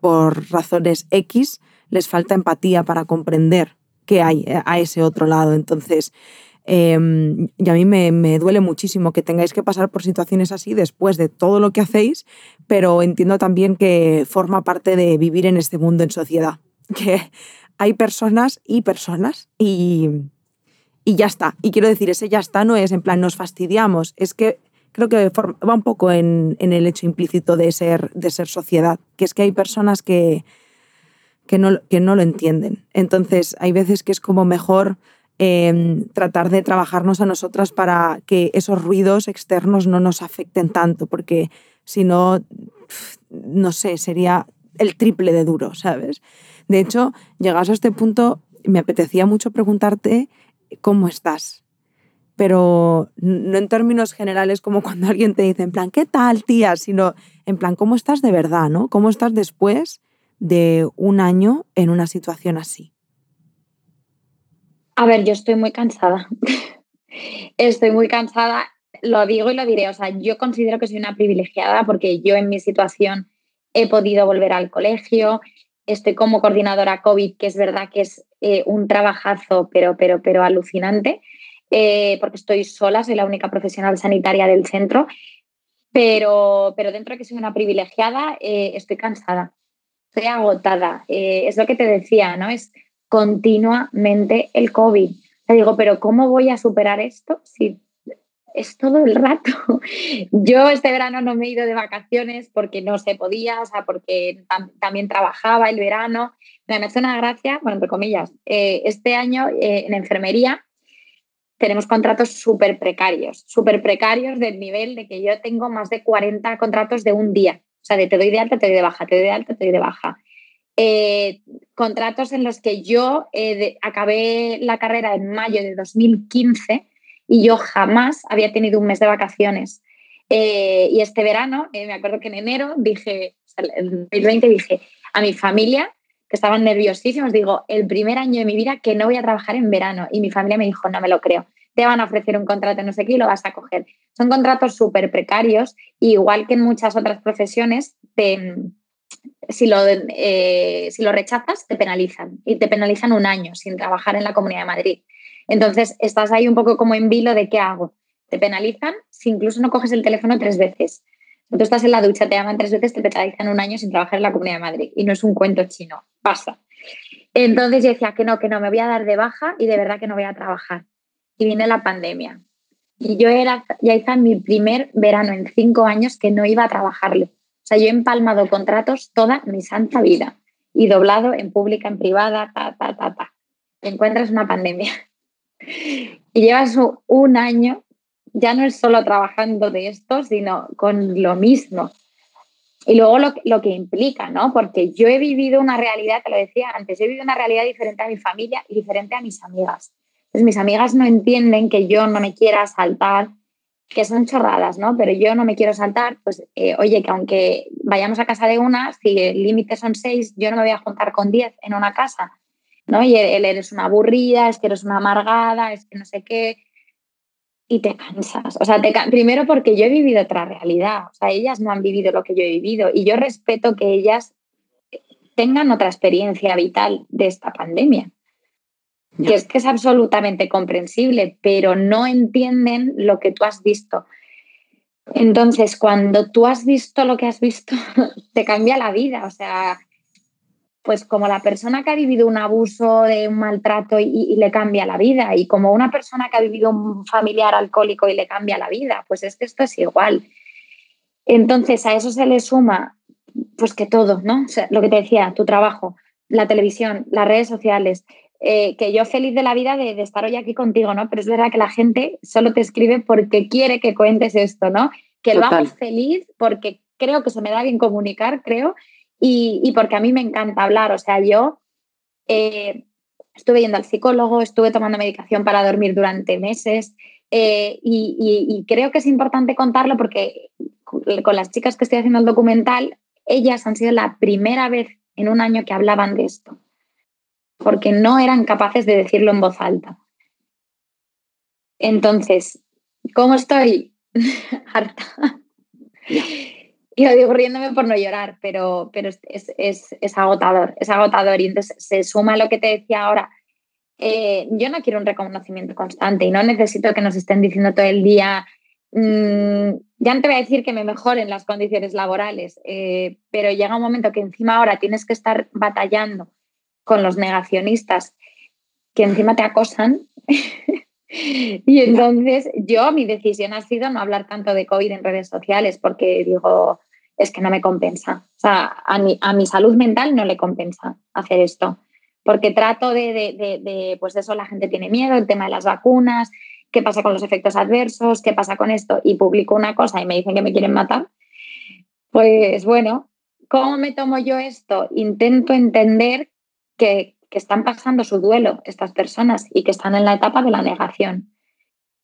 por razones X les falta empatía para comprender qué hay eh, a ese otro lado. Entonces, eh, y a mí me, me, duele muchísimo que tengáis que pasar por situaciones así después de todo lo que hacéis, pero entiendo también que forma parte de vivir en este mundo en sociedad, que hay personas y personas y y ya está. Y quiero decir, ese ya está no es en plan nos fastidiamos, es que creo que va un poco en, en el hecho implícito de ser, de ser sociedad, que es que hay personas que, que, no, que no lo entienden. Entonces, hay veces que es como mejor eh, tratar de trabajarnos a nosotras para que esos ruidos externos no nos afecten tanto, porque si no, no sé, sería el triple de duro, ¿sabes? De hecho, llegados a este punto, me apetecía mucho preguntarte cómo estás. Pero no en términos generales como cuando alguien te dice, en plan, ¿qué tal, tía? Sino en plan, ¿cómo estás de verdad, no? ¿Cómo estás después de un año en una situación así? A ver, yo estoy muy cansada. estoy muy cansada, lo digo y lo diré. O sea, yo considero que soy una privilegiada porque yo en mi situación he podido volver al colegio, estoy como coordinadora COVID, que es verdad que es eh, un trabajazo, pero, pero, pero alucinante, eh, porque estoy sola, soy la única profesional sanitaria del centro, pero, pero dentro de que soy una privilegiada, eh, estoy cansada, estoy agotada. Es lo que te decía, ¿no? Es continuamente el COVID. Te digo, pero ¿cómo voy a superar esto si es todo el rato. Yo este verano no me he ido de vacaciones porque no se podía, o sea, porque tam también trabajaba el verano. Me hace una gracia, bueno, entre comillas, eh, este año eh, en enfermería tenemos contratos súper precarios, súper precarios del nivel de que yo tengo más de 40 contratos de un día. O sea, de te doy de alta, te doy de baja, te doy de alta, te doy de baja. Eh, contratos en los que yo acabé la carrera en mayo de 2015 y yo jamás había tenido un mes de vacaciones. Eh, y este verano, eh, me acuerdo que en enero dije, en 2020 dije a mi familia, que estaban nerviosísimos, digo, el primer año de mi vida que no voy a trabajar en verano. Y mi familia me dijo, no me lo creo, te van a ofrecer un contrato no sé qué y lo vas a coger. Son contratos súper precarios, igual que en muchas otras profesiones, te, si, lo, eh, si lo rechazas, te penalizan y te penalizan un año sin trabajar en la Comunidad de Madrid. Entonces, estás ahí un poco como en vilo de qué hago. Te penalizan si incluso no coges el teléfono tres veces. Tú estás en la ducha, te llaman tres veces, te penalizan un año sin trabajar en la Comunidad de Madrid. Y no es un cuento chino, pasa. Entonces yo decía que no, que no, me voy a dar de baja y de verdad que no voy a trabajar. Y viene la pandemia. Y yo era, ya hice mi primer verano en cinco años que no iba a trabajarlo. O sea, yo he empalmado contratos toda mi santa vida y doblado en pública, en privada, ta, ta, ta, ta. encuentras una pandemia. Y llevas un año, ya no es solo trabajando de esto, sino con lo mismo. Y luego lo, lo, que implica, ¿no? Porque yo he vivido una realidad, te lo decía antes, he vivido una realidad diferente a mi familia y diferente a mis amigas. Entonces mis amigas no entienden que yo no me quiera saltar, que son chorradas, ¿no? Pero yo no me quiero saltar, pues eh, oye, que aunque vayamos a casa de una, si el límite son seis, yo no me voy a juntar con diez en una casa, ¿no? Y él, eres una aburrida, es que eres una amargada, es que no sé qué y te cansas. O sea, te primero porque yo he vivido otra realidad, o sea, ellas no han vivido lo que yo he vivido y yo respeto que ellas tengan otra experiencia vital de esta pandemia, que es que es absolutamente comprensible, pero no entienden lo que tú has visto. Entonces, cuando tú has visto lo que has visto, te cambia la vida, o sea, pues como la persona que ha vivido un abuso, de un maltrato y, le cambia la vida, y como una persona que ha vivido un familiar alcohólico y le cambia la vida, pues es que esto es igual. Entonces a eso se le suma, pues que todo, ¿no? lo que te decía, tu trabajo, la televisión, las redes sociales, eh, que yo feliz de la vida de, estar hoy aquí contigo, ¿no? Pero es verdad que la gente solo te escribe porque quiere que cuentes esto, ¿no? Que lo hago feliz porque creo que se me da bien comunicar, creo, y, porque a mí me encanta hablar. O sea, yo eh, estuve yendo al psicólogo, estuve tomando medicación para dormir durante meses eh, y, creo que es importante contarlo porque con las chicas que estoy haciendo el documental, ellas han sido la primera vez en un año que hablaban de esto, porque no eran capaces de decirlo en voz alta. Entonces, ¿cómo estoy? Harta. Y lo digo riéndome por no llorar, pero, pero es, agotador, es agotador. Y entonces se suma lo que te decía ahora. Eh, yo no quiero un reconocimiento constante y no necesito que nos estén diciendo todo el día, mm, ya no te voy a decir que me mejoren las condiciones laborales, eh, pero llega un momento que encima ahora tienes que estar batallando con los negacionistas que encima te acosan. y entonces yo, mi decisión ha sido no hablar tanto de COVID en redes sociales porque digo, es que no me compensa. O sea, a mi, a mi salud mental no le compensa hacer esto. Porque trato de, de, de, pues eso, la gente tiene miedo, el tema de las vacunas, qué pasa con los efectos adversos, qué pasa con esto, y publico una cosa y me dicen que me quieren matar. Pues bueno, ¿cómo me tomo yo esto? Intento entender que, que están pasando su duelo estas personas y que están en la etapa de la negación.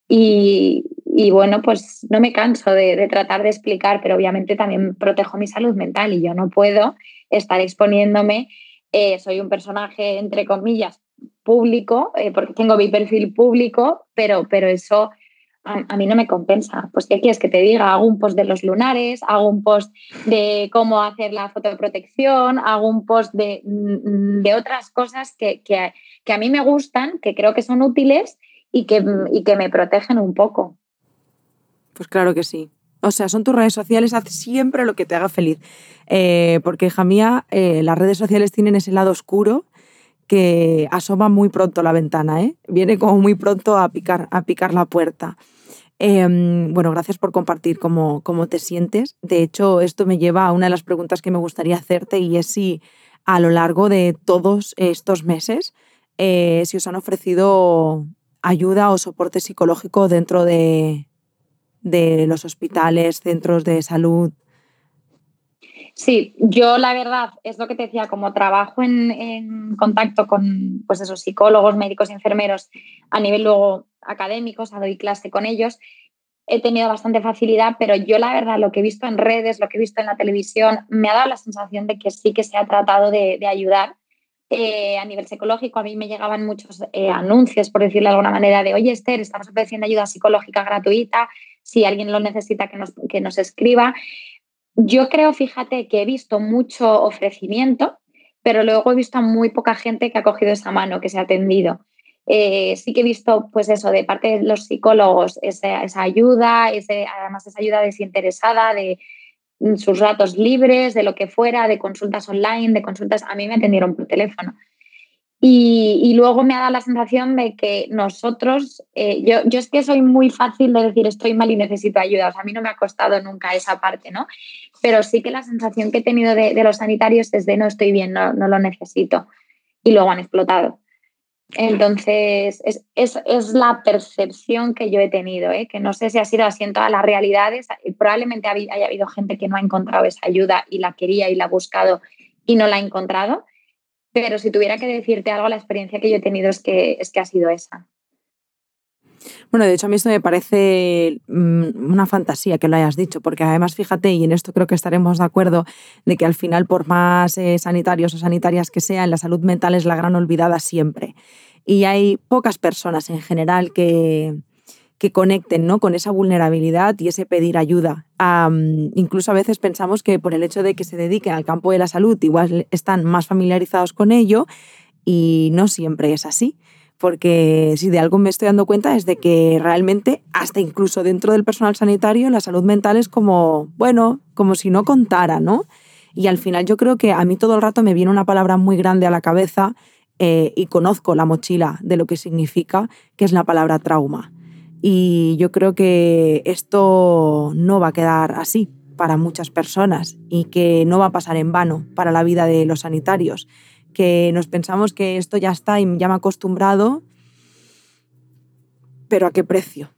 Y, y bueno, pues no me canso de, tratar de explicar, pero obviamente también protejo mi salud mental y yo no puedo estar exponiéndome. Eh, soy un personaje, entre comillas, público, eh, porque tengo mi perfil público, pero, pero eso a, mí no me compensa. Pues, ¿qué quieres que te diga? Hago un post de los lunares, hago un post de cómo hacer la fotoprotección, hago un post de, mm, de otras cosas que, que, que, a mí me gustan, que creo que son útiles y que, y que me protegen un poco. Pues claro que sí. O sea, son tus redes sociales, haz siempre lo que te haga feliz. Eh, porque, hija mía, eh, las redes sociales tienen ese lado oscuro que asoma muy pronto la ventana, ¿eh? Viene como muy pronto a picar, a picar la puerta. Em, bueno, gracias por compartir cómo, cómo te sientes. De hecho, esto me lleva a una de las preguntas que me gustaría hacerte y es si a lo largo de todos estos meses, eh, si os han ofrecido ayuda o soporte psicológico dentro de, de los hospitales, centros de salud? Sí, yo la verdad es lo que te decía, como trabajo en, contacto con pues esos psicólogos, médicos y enfermeros a nivel luego académico, o sea, clase con ellos, he tenido bastante facilidad, pero yo la verdad lo que he visto en redes, lo que he visto en la televisión, me ha dado la sensación de que sí que se ha tratado de, ayudar. Eh, a nivel psicológico, a mí me llegaban muchos eh, anuncios, por decirlo de alguna manera, de, oye Esther, estamos ofreciendo ayuda psicológica gratuita, si alguien lo necesita, que nos, que nos escriba. Yo creo, fíjate, que he visto mucho ofrecimiento, pero luego he visto a muy poca gente que ha cogido esa mano, que se ha atendido. Eh, sí que he visto, pues eso, de parte de los psicólogos, esa, ayuda, ese, además esa ayuda desinteresada, de, sus ratos libres, de lo que fuera, de consultas online, de consultas, a mí me atendieron por teléfono. Y, luego me ha dado la sensación de que nosotros, eh, yo, yo, es que soy muy fácil de decir estoy mal y necesito ayuda, o sea, a mí no me ha costado nunca esa parte, ¿no? Pero sí que la sensación que he tenido de, de los sanitarios es de no estoy bien, no, no, lo necesito. Y luego han explotado. Entonces, es, es, es, la percepción que yo he tenido, ¿eh? que no sé si ha sido así en todas las realidades. Probablemente haya habido gente que no ha encontrado esa ayuda y la quería y la ha buscado y no la ha encontrado pero si tuviera que decirte algo, la experiencia que yo he tenido es que, es que ha sido esa. Bueno, de hecho a mí esto me parece mm, una fantasía que lo hayas dicho, porque además fíjate, y en esto creo que estaremos de acuerdo, de que al final por más eh, sanitarios o sanitarias que sean, la salud mental es la gran olvidada siempre. Y hay pocas personas en general que, que conecten ¿no? con esa vulnerabilidad y ese pedir ayuda. incluso a veces pensamos que por el hecho de que se dediquen al campo de la salud, igual están más familiarizados con ello y no siempre es así. Porque si de algo me estoy dando cuenta es de que realmente, hasta incluso dentro del personal sanitario, la salud mental es como, bueno, como si no contara, ¿no? Y al final yo creo que a mí todo el rato me viene una palabra muy grande a la cabeza eh, y conozco la mochila de lo que significa, que es la palabra trauma. Y yo creo que esto no va a quedar así para muchas personas y que no va a pasar en vano para la vida de los sanitarios, que nos pensamos que esto ya está y ya me he acostumbrado, pero ¿a qué precio?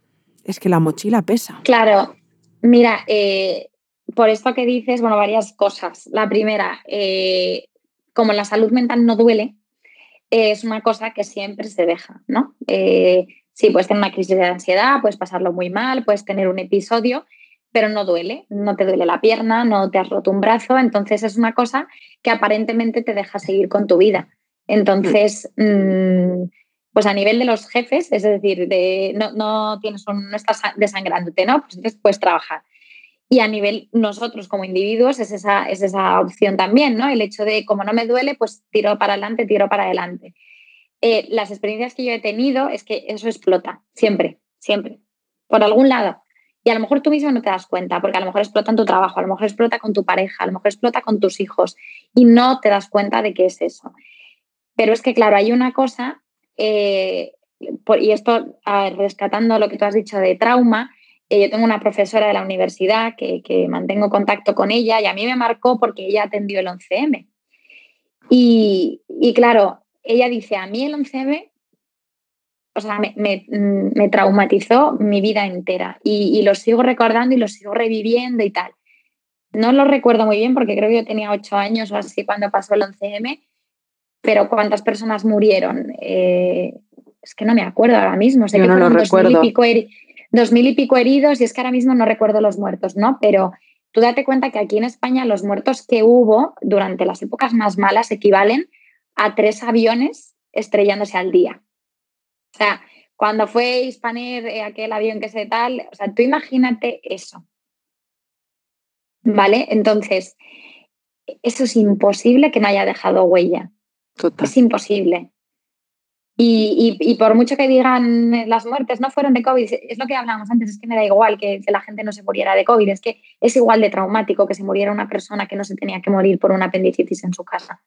Es que la mochila pesa. Claro, mira, eh, por esto que dices, bueno, varias cosas. La primera, eh, como la salud mental no duele, es una cosa que siempre se deja, ¿no? Eh, Sí, puedes tener una crisis de ansiedad, puedes pasarlo muy mal, puedes tener un episodio, pero no duele, no te duele la pierna, no te has roto un brazo, entonces es una cosa que aparentemente te deja seguir con tu vida. Entonces, mm, pues a nivel de los jefes, es decir, de, no, no, tienes un, no estás desangrándote, ¿no? Pues entonces puedes trabajar. Y a nivel nosotros como individuos es esa, es esa opción también, ¿no? El hecho de, como no me duele, pues tiro para adelante, tiro para adelante. Eh, las experiencias que yo he tenido es que eso explota, siempre, siempre, por algún lado. Y a lo mejor tú mismo no te das cuenta, porque a lo mejor explota en tu trabajo, a lo mejor explota con tu pareja, a lo mejor explota con tus hijos y no te das cuenta de qué es eso. Pero es que, claro, hay una cosa, eh, y esto rescatando lo que tú has dicho de trauma, eh, yo tengo una profesora de la universidad que, mantengo contacto con ella y a mí me marcó porque ella atendió el 11M. Y, y claro, ella dice, a mí el 11M, o sea, me, traumatizó mi vida entera y, lo sigo recordando y lo sigo reviviendo y tal. No lo recuerdo muy bien porque creo que yo tenía ocho años o así cuando pasó el 11M, pero ¿cuántas personas murieron? Eh, es que no me acuerdo ahora mismo. Sé que no fueron dos mil, y pico dos mil y pico heridos y es que ahora mismo no recuerdo los muertos, ¿no? Pero tú date cuenta que aquí en España los muertos que hubo durante las épocas más malas equivalen a tres aviones estrellándose al día. O sea, cuando fue Hispaner, eh, aquel avión que se tal, o sea, tú imagínate eso. ¿Vale? Entonces, eso es imposible que no haya dejado huella. Es imposible. Y, por mucho que digan las muertes no fueron de COVID, es lo que hablábamos antes, es que me da igual que, que, la gente no se muriera de COVID, es que es igual de traumático que se muriera una persona que no se tenía que morir por una apendicitis en su casa.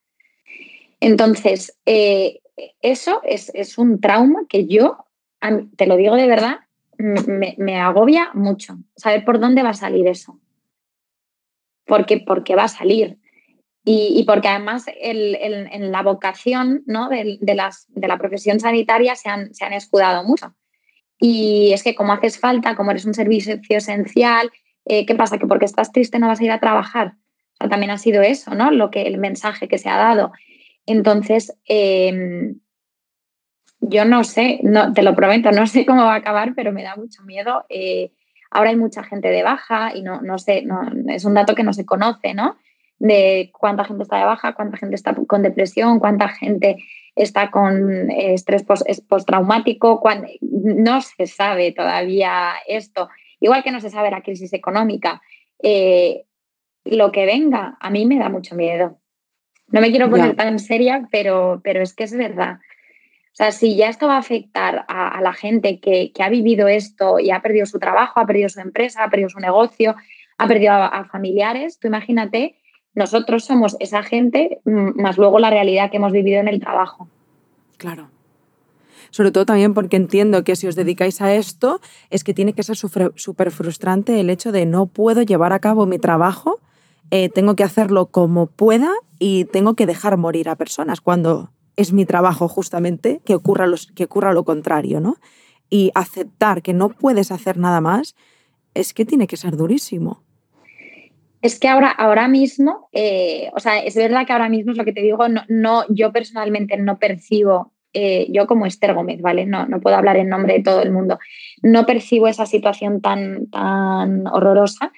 Entonces, eh, eso es, un trauma que yo, te lo digo de verdad, me, agobia mucho. Saber por dónde va a salir eso. Porque, porque va a salir. Y, porque además en la vocación ¿no? de, las, de, la profesión sanitaria se han, se han escudado mucho. Y es que como haces falta, como eres un servicio esencial, eh, ¿qué pasa? Que porque estás triste no vas a ir a trabajar. también ha sido eso, ¿no? Lo que el mensaje que se ha dado. Entonces, em, yo no sé, no, te lo prometo, no sé cómo va a acabar, pero me da mucho miedo. Eh, ahora hay mucha gente de baja y no, no sé, no, es un dato que no se conoce, ¿no? De cuánta gente está de baja, cuánta gente está con depresión, cuánta gente está con estrés postraumático, no se sabe todavía esto. Igual que no se sabe la crisis económica. Eh, lo que venga, a mí me da mucho miedo. No me quiero poner tan seria, pero, pero es que es verdad. O sea, si ya esto va a afectar a, la gente que, ha vivido esto y ha perdido su trabajo, ha perdido su empresa, ha perdido su negocio, ha perdido a, familiares. Tú imagínate, nosotros somos esa gente, mm, más luego la realidad que hemos vivido en el trabajo. Claro. Sobre todo también porque entiendo que si os dedicáis a esto, es que tiene que ser súper frustrante el hecho de no puedo llevar a cabo mi trabajo, eh, tengo que hacerlo como pueda y tengo que dejar morir a personas cuando es mi trabajo justamente que ocurra, que ocurra lo contrario, ¿no? Y aceptar que no puedes hacer nada más es que tiene que ser durísimo. Es que ahora, ahora mismo, eh, o sea, es verdad que ahora mismo es lo que te digo, no, no yo personalmente no percibo, eh, yo como Esther Gómez, ¿vale? No, no puedo hablar en nombre de todo el mundo, no percibo esa situación tan, tan horrorosa,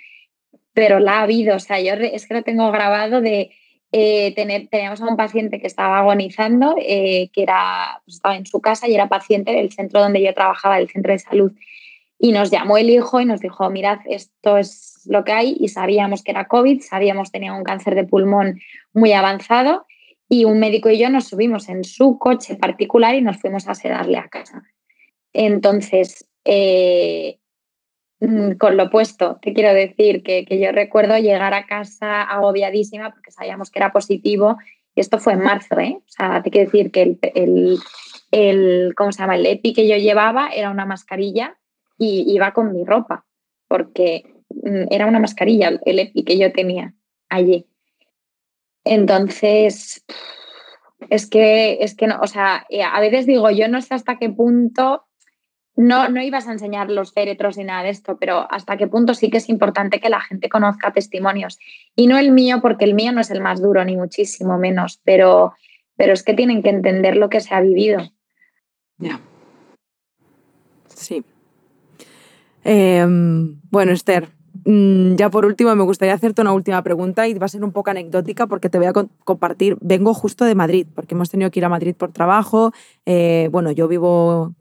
pero la ha habido, o sea, yo es que lo tengo grabado de eh, tener, teníamos a un paciente que estaba agonizando, que era, pues, estaba en su casa y era paciente del centro donde yo trabajaba, el centro de salud. Y nos llamó el hijo y nos dijo, mirad, esto es lo que hay y sabíamos que era COVID, sabíamos que tenía un cáncer de pulmón muy avanzado y un médico y yo nos subimos en su coche particular y nos fuimos a sedarle a casa. Entonces, eh, con lo puesto, te quiero decir que, yo recuerdo llegar a casa agobiadísima porque sabíamos que era positivo y esto fue en marzo, ¿eh? O sea, te quiero decir que el, el, el, ¿cómo se llama? El EPI que yo llevaba era una mascarilla y iba con mi ropa, porque mm, era una mascarilla el EPI que yo tenía allí. Entonces, es que, es que no, o sea, eh, a veces digo, yo no sé hasta qué punto, no, no ibas a enseñar los féretros ni nada de esto, pero hasta qué punto sí que es importante que la gente conozca testimonios. Y no el mío, porque el mío no es el más duro, ni muchísimo menos, pero, pero es que tienen que entender lo que se ha vivido. Ya. Sí. Em, bueno, Esther, mm, ya por último me gustaría hacerte una última pregunta y va a ser un poco anecdótica porque te voy a compartir. Vengo justo de Madrid porque hemos tenido que ir a Madrid por trabajo. Eh, bueno, yo vivo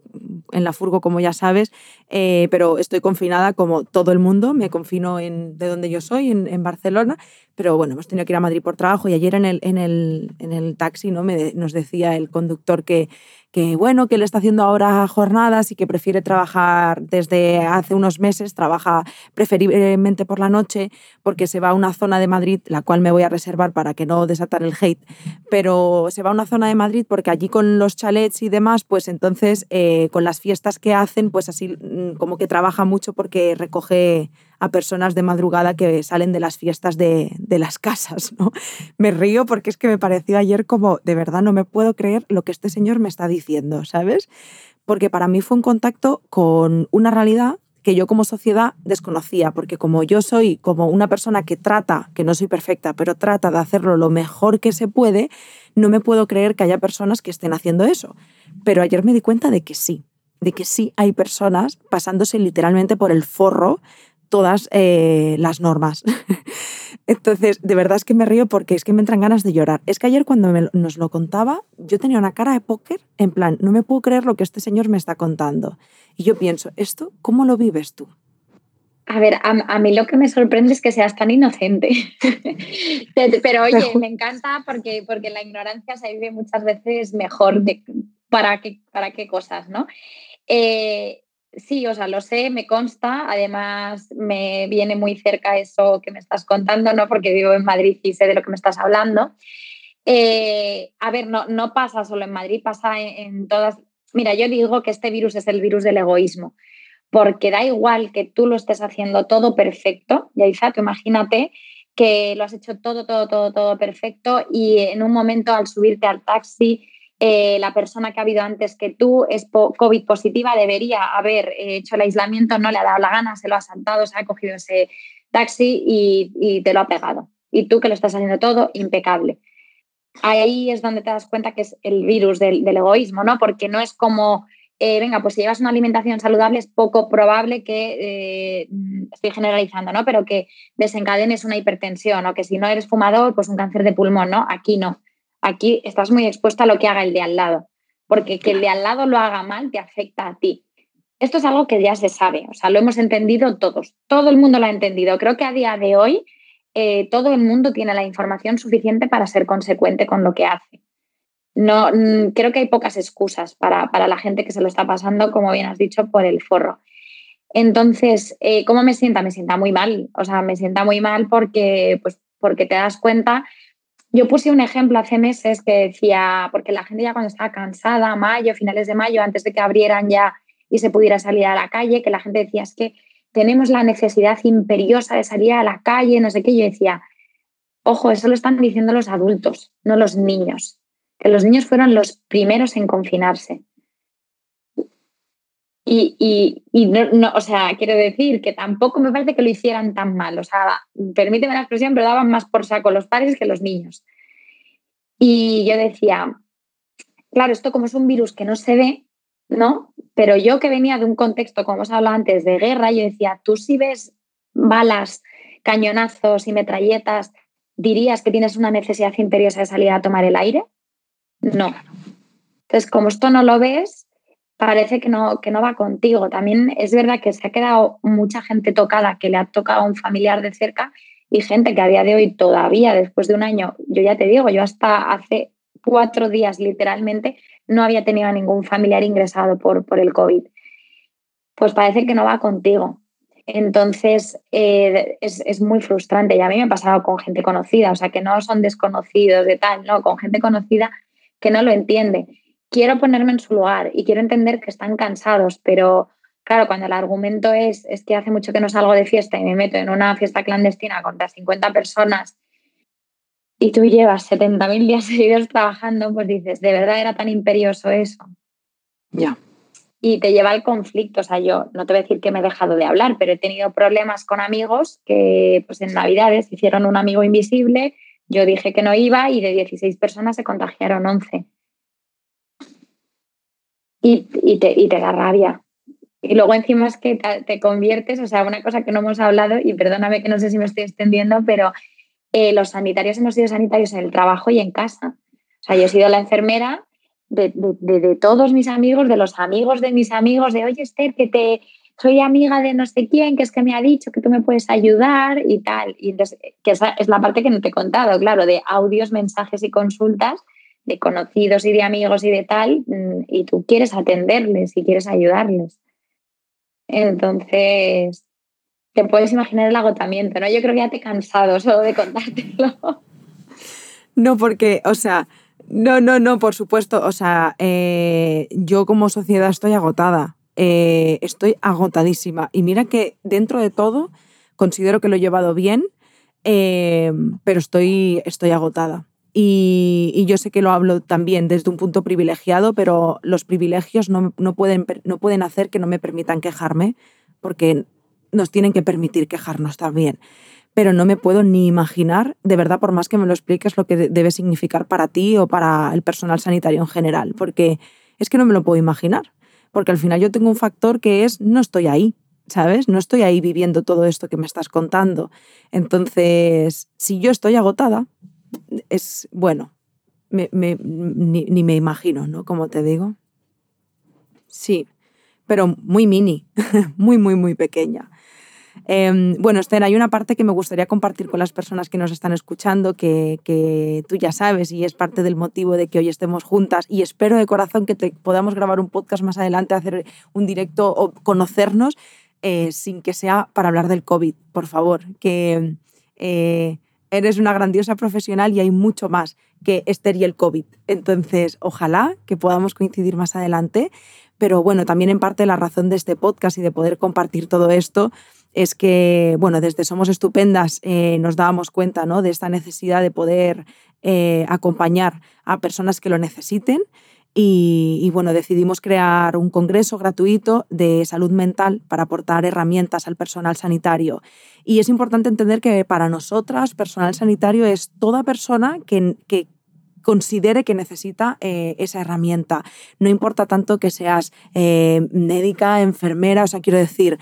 en la furgo, como ya sabes, eh, pero estoy confinada como todo el mundo. Me confino en, de donde yo soy, en, Barcelona, pero bueno, hemos tenido que ir a Madrid por trabajo y ayer en el, en el, en el taxi ¿no? Me, nos decía el conductor que, que bueno, que él está haciendo ahora jornadas y que prefiere trabajar desde hace unos meses, trabaja preferiblemente por la noche porque se va a una zona de Madrid, la cual me voy a reservar para que no desatar el hate, pero se va a una zona de Madrid porque allí con los chalets y demás, pues entonces eh, con las fiestas que hacen, pues así mm, como que trabaja mucho porque recoge a personas de madrugada que salen de las fiestas de, las casas. ¿no? Me río porque es que me pareció ayer como, de verdad, no me puedo creer lo que este señor me está diciendo, ¿sabes? Porque para mí fue un contacto con una realidad que yo como sociedad desconocía, porque como yo soy como una persona que trata, que no soy perfecta, pero trata de hacerlo lo mejor que se puede, no me puedo creer que haya personas que estén haciendo eso. Pero ayer me di cuenta de que sí, de que sí hay personas pasándose literalmente por el forro todas eh, las normas. Entonces, de verdad es que me río porque es que me entran ganas de llorar. Es que ayer cuando nos lo contaba, yo tenía una cara de póker, en plan, no me puedo creer lo que este señor me está contando. Y yo pienso, ¿esto cómo lo vives tú? A ver, a, mí lo que me sorprende es que seas tan inocente. Pero oye, me encanta porque, porque la ignorancia se vive muchas veces mejor de para qué, para qué cosas, ¿no? Eh, Sí, o sea, lo sé, me consta. Además, me viene muy cerca eso que me estás contando, ¿no? Porque vivo en Madrid y sé de lo que me estás hablando. Eh, a ver, no, no pasa solo en Madrid, pasa en, todas. Mira, yo digo que este virus es el virus del egoísmo, porque da igual que tú lo estés haciendo todo perfecto, Yaiza, tú imagínate que lo has hecho todo, todo, todo, todo perfecto y en un momento al subirte al taxi eh, la persona que ha habido antes que tú es COVID positiva, debería haber eh, hecho el aislamiento, no le ha dado la gana, se lo ha saltado, se ha cogido ese taxi y, te lo ha pegado. Y tú que lo estás haciendo todo impecable. Ahí es donde te das cuenta que es el virus del, egoísmo, ¿no? Porque no es como, eh, venga, pues si llevas una alimentación saludable es poco probable que, estoy generalizando, ¿no? Pero que desencadenes una hipertensión o que si no eres fumador, pues un cáncer de pulmón, ¿no? Aquí no aquí estás muy expuesta a lo que haga el de al lado, porque que el de al lado lo haga mal te afecta a ti. Esto es algo que ya se sabe, o sea, lo hemos entendido todos, todo el mundo lo ha entendido. Creo que a día de hoy eh, todo el mundo tiene la información suficiente para ser consecuente con lo que hace. No, mm, creo que hay pocas excusas para, la gente que se lo está pasando, como bien has dicho, por el forro. Entonces, eh, ¿cómo me sienta? Me sienta muy mal. O sea, me sienta muy mal porque, pues, porque te das cuenta. Yo puse un ejemplo hace meses que decía, porque la gente ya cuando estaba cansada, mayo, finales de mayo, antes de que abrieran ya y se pudiera salir a la calle, que la gente decía, es que tenemos la necesidad imperiosa de salir a la calle, no sé qué. Yo decía, ojo, eso lo están diciendo los adultos, no los niños, que los niños fueron los primeros en confinarse. Y, no, o sea, quiero decir que tampoco me parece que lo hicieran tan mal. O sea, permíteme la expresión, pero daban más por saco los padres que los niños. Y yo decía, claro, esto como es un virus que no se ve, ¿no? Pero yo que venía de un contexto, como os hablado antes, de guerra, yo decía, tú si ves balas, cañonazos y metralletas, ¿dirías que tienes una necesidad imperiosa de salir a tomar el aire? No. Entonces, como esto no lo ves, parece que no, que no va contigo. También es verdad que se ha quedado mucha gente tocada, que le ha tocado a un familiar de cerca y gente que a día de hoy todavía, después de un año, yo ya te digo, yo hasta hace cuatro días literalmente no había tenido a ningún familiar ingresado por, por el COVID. Pues parece que no va contigo. Entonces eh, es, es, muy frustrante y a mí me ha pasado con gente conocida, o sea, que no son desconocidos de tal, no, con gente conocida que no lo entiende quiero ponerme en su lugar y quiero entender que están cansados, pero claro, cuando el argumento es, es que hace mucho que no salgo de fiesta y me meto en una fiesta clandestina contra 50 personas y tú llevas 70.000 días seguidos trabajando, pues dices, ¿de verdad era tan imperioso eso? Ya. Y te lleva al conflicto. O sea, yo no te voy a decir que me he dejado de hablar, pero he tenido problemas con amigos que pues en Navidades hicieron un amigo invisible, yo dije que no iba y de 16 personas se contagiaron 11 y, te, y te da rabia. Y luego encima es que te, conviertes, o sea, una cosa que no hemos hablado, y perdóname que no sé si me estoy extendiendo, pero eh, los sanitarios hemos sido sanitarios en el trabajo y en casa. O sea, yo he sido la enfermera de, de, de, todos mis amigos, de los amigos de mis amigos, de, oye, Esther, que te soy amiga de no sé quién, que es que me ha dicho que tú me puedes ayudar y tal. Y entonces, que esa es la parte que no te he contado, claro, de audios, mensajes y consultas de conocidos y de amigos y de tal, mm, y tú quieres atenderles y quieres ayudarles. Entonces, te puedes imaginar el agotamiento, ¿no? Yo creo que ya te he cansado solo de contártelo. No, porque, o sea, no, no, no, por supuesto, o sea, eh, yo como sociedad estoy agotada, eh, estoy agotadísima. Y mira que dentro de todo considero que lo he llevado bien, eh, pero estoy, estoy agotada. Y, yo sé que lo hablo también desde un punto privilegiado, pero los privilegios no, pueden, no pueden hacer que no me permitan quejarme, porque nos tienen que permitir quejarnos también. Pero no me puedo ni imaginar, de verdad, por más que me lo expliques, lo que debe significar para ti o para el personal sanitario en general, porque es que no me lo puedo imaginar, porque al final yo tengo un factor que es no estoy ahí, ¿sabes? No estoy ahí viviendo todo esto que me estás contando. Entonces, si yo estoy agotada, es, bueno, ni, me imagino, ¿no? Como te digo. Sí, pero muy mini, muy, muy, muy pequeña. Em, bueno, Esther, hay una parte que me gustaría compartir con las personas que nos están escuchando, que, que, tú ya sabes y es parte del motivo de que hoy estemos juntas y espero de corazón que te podamos grabar un podcast más adelante, hacer un directo o conocernos eh, sin que sea para hablar del COVID, por favor, que eh, eres una grandiosa profesional y hay mucho más que Esther y el COVID. Entonces, ojalá que podamos coincidir más adelante. Pero bueno, también en parte la razón de este podcast y de poder compartir todo esto es que, bueno, desde Somos Estupendas eh, nos dábamos cuenta ¿no? de esta necesidad de poder eh, acompañar a personas que lo necesiten y, bueno, decidimos crear un congreso gratuito de salud mental para aportar herramientas al personal sanitario. Y es importante entender que para nosotras, personal sanitario es toda persona que, que considere que necesita eh, esa herramienta. No importa tanto que seas eh, médica, enfermera, o sea, quiero decir,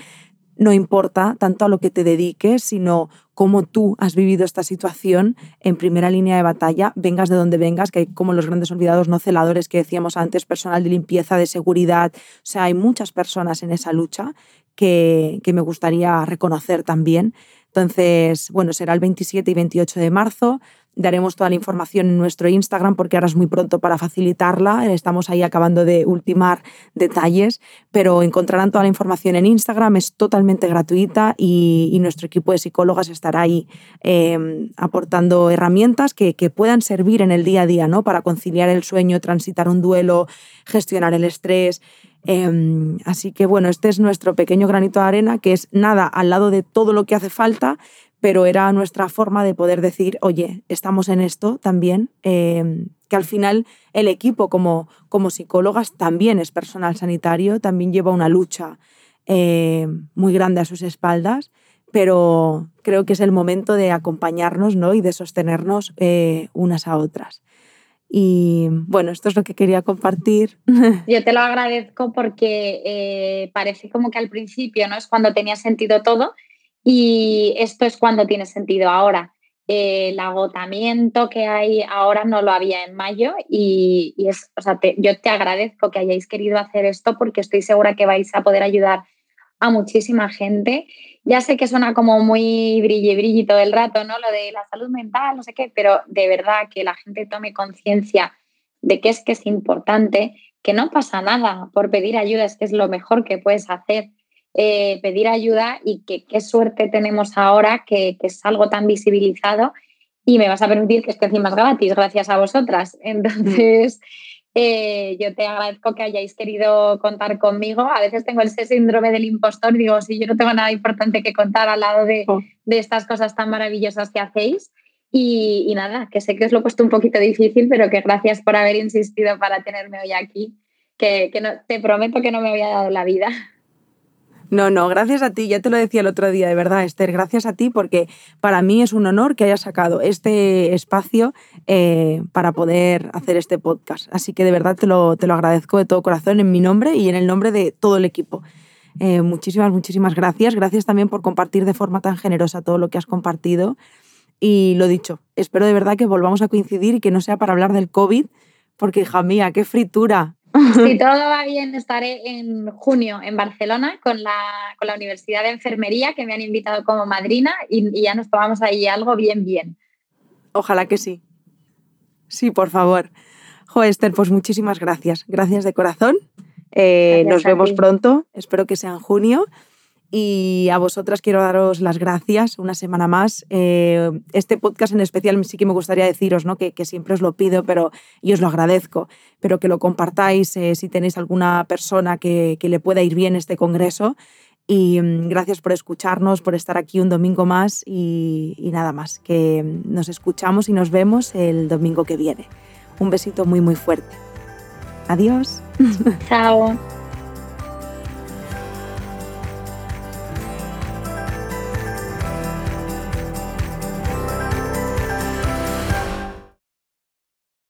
no importa tanto a lo que te dediques, sino cómo tú has vivido esta situación en primera línea de batalla, vengas de donde vengas, que hay como los grandes olvidados no celadores que decíamos antes, personal de limpieza, de seguridad, o sea, hay muchas personas en esa lucha que, que me gustaría reconocer también. Entonces, bueno, será el 27 y 28 de marzo Daremos toda la información en nuestro Instagram porque ahora es muy pronto para facilitarla. Estamos ahí acabando de ultimar detalles, pero encontrarán toda la información en Instagram. Es totalmente gratuita y, nuestro equipo de psicólogas estará ahí em, aportando herramientas que, puedan servir en el día a día ¿no? para conciliar el sueño, transitar un duelo, gestionar el estrés. Em, así que bueno, este es nuestro pequeño granito de arena, que es nada al lado de todo lo que hace falta, pero era nuestra forma de poder decir, oye, estamos en esto también, em, que al final el equipo como, como psicólogas también es personal sanitario, también lleva una lucha em, muy grande a sus espaldas, pero creo que es el momento de acompañarnos ¿no? y de sostenernos eh, unas a otras. Y bueno, esto es lo que quería compartir. Yo te lo agradezco porque eh, parece como que al principio no es cuando tenía sentido todo y esto es cuando tiene sentido ahora. El agotamiento que hay ahora no lo había en mayo y, es, o sea, yo te agradezco que hayáis querido hacer esto porque estoy segura que vais a poder ayudar a muchísima gente. Ya sé que suena como muy brilli brilli todo el rato, ¿no? Lo de la salud mental, no sé qué, pero de verdad que la gente tome conciencia de que es que es importante, que no pasa nada por pedir ayuda, es que es lo mejor que puedes hacer. Eh, pedir ayuda y que qué suerte tenemos ahora que, que, es algo tan visibilizado y me vas a permitir que esté encima es gratis gracias a vosotras. Entonces, eh, yo te agradezco que hayáis querido contar conmigo. A veces tengo ese síndrome del impostor, digo, si yo no tengo nada importante que contar al lado de, oh. estas cosas tan maravillosas que hacéis. Y, nada, que sé que os lo he puesto un poquito difícil, pero que gracias por haber insistido para tenerme hoy aquí, que, que no, te prometo que no me había dado la vida. No, no, gracias a ti, ya te lo decía el otro día, de verdad, Esther, gracias a ti porque para mí es un honor que hayas sacado este espacio eh, para poder hacer este podcast. Así que de verdad te lo, te lo agradezco de todo corazón en mi nombre y en el nombre de todo el equipo. Eh, muchísimas, muchísimas gracias. Gracias también por compartir de forma tan generosa todo lo que has compartido. Y lo dicho, espero de verdad que volvamos a coincidir y que no sea para hablar del COVID, porque hija mía, qué fritura. Si todo va bien, estaré en junio en Barcelona con la, con la Universidad de Enfermería, que me han invitado como madrina y, ya nos tomamos ahí algo bien, bien. Ojalá que sí. Sí, por favor. Jo, Esther, pues muchísimas gracias. Gracias de corazón. Eh, nos vemos pronto. Espero que sea en junio. Y a vosotras quiero daros las gracias una semana más. Eh, este podcast en especial sí que me gustaría deciros ¿no? que, siempre os lo pido, pero y os lo agradezco, pero que lo compartáis eh, si tenéis alguna persona que, le pueda ir bien este congreso. Y mm, gracias por escucharnos, por estar aquí un domingo más y, y nada más, que nos escuchamos y nos vemos el domingo que viene. Un besito muy muy fuerte. Adiós. Chao.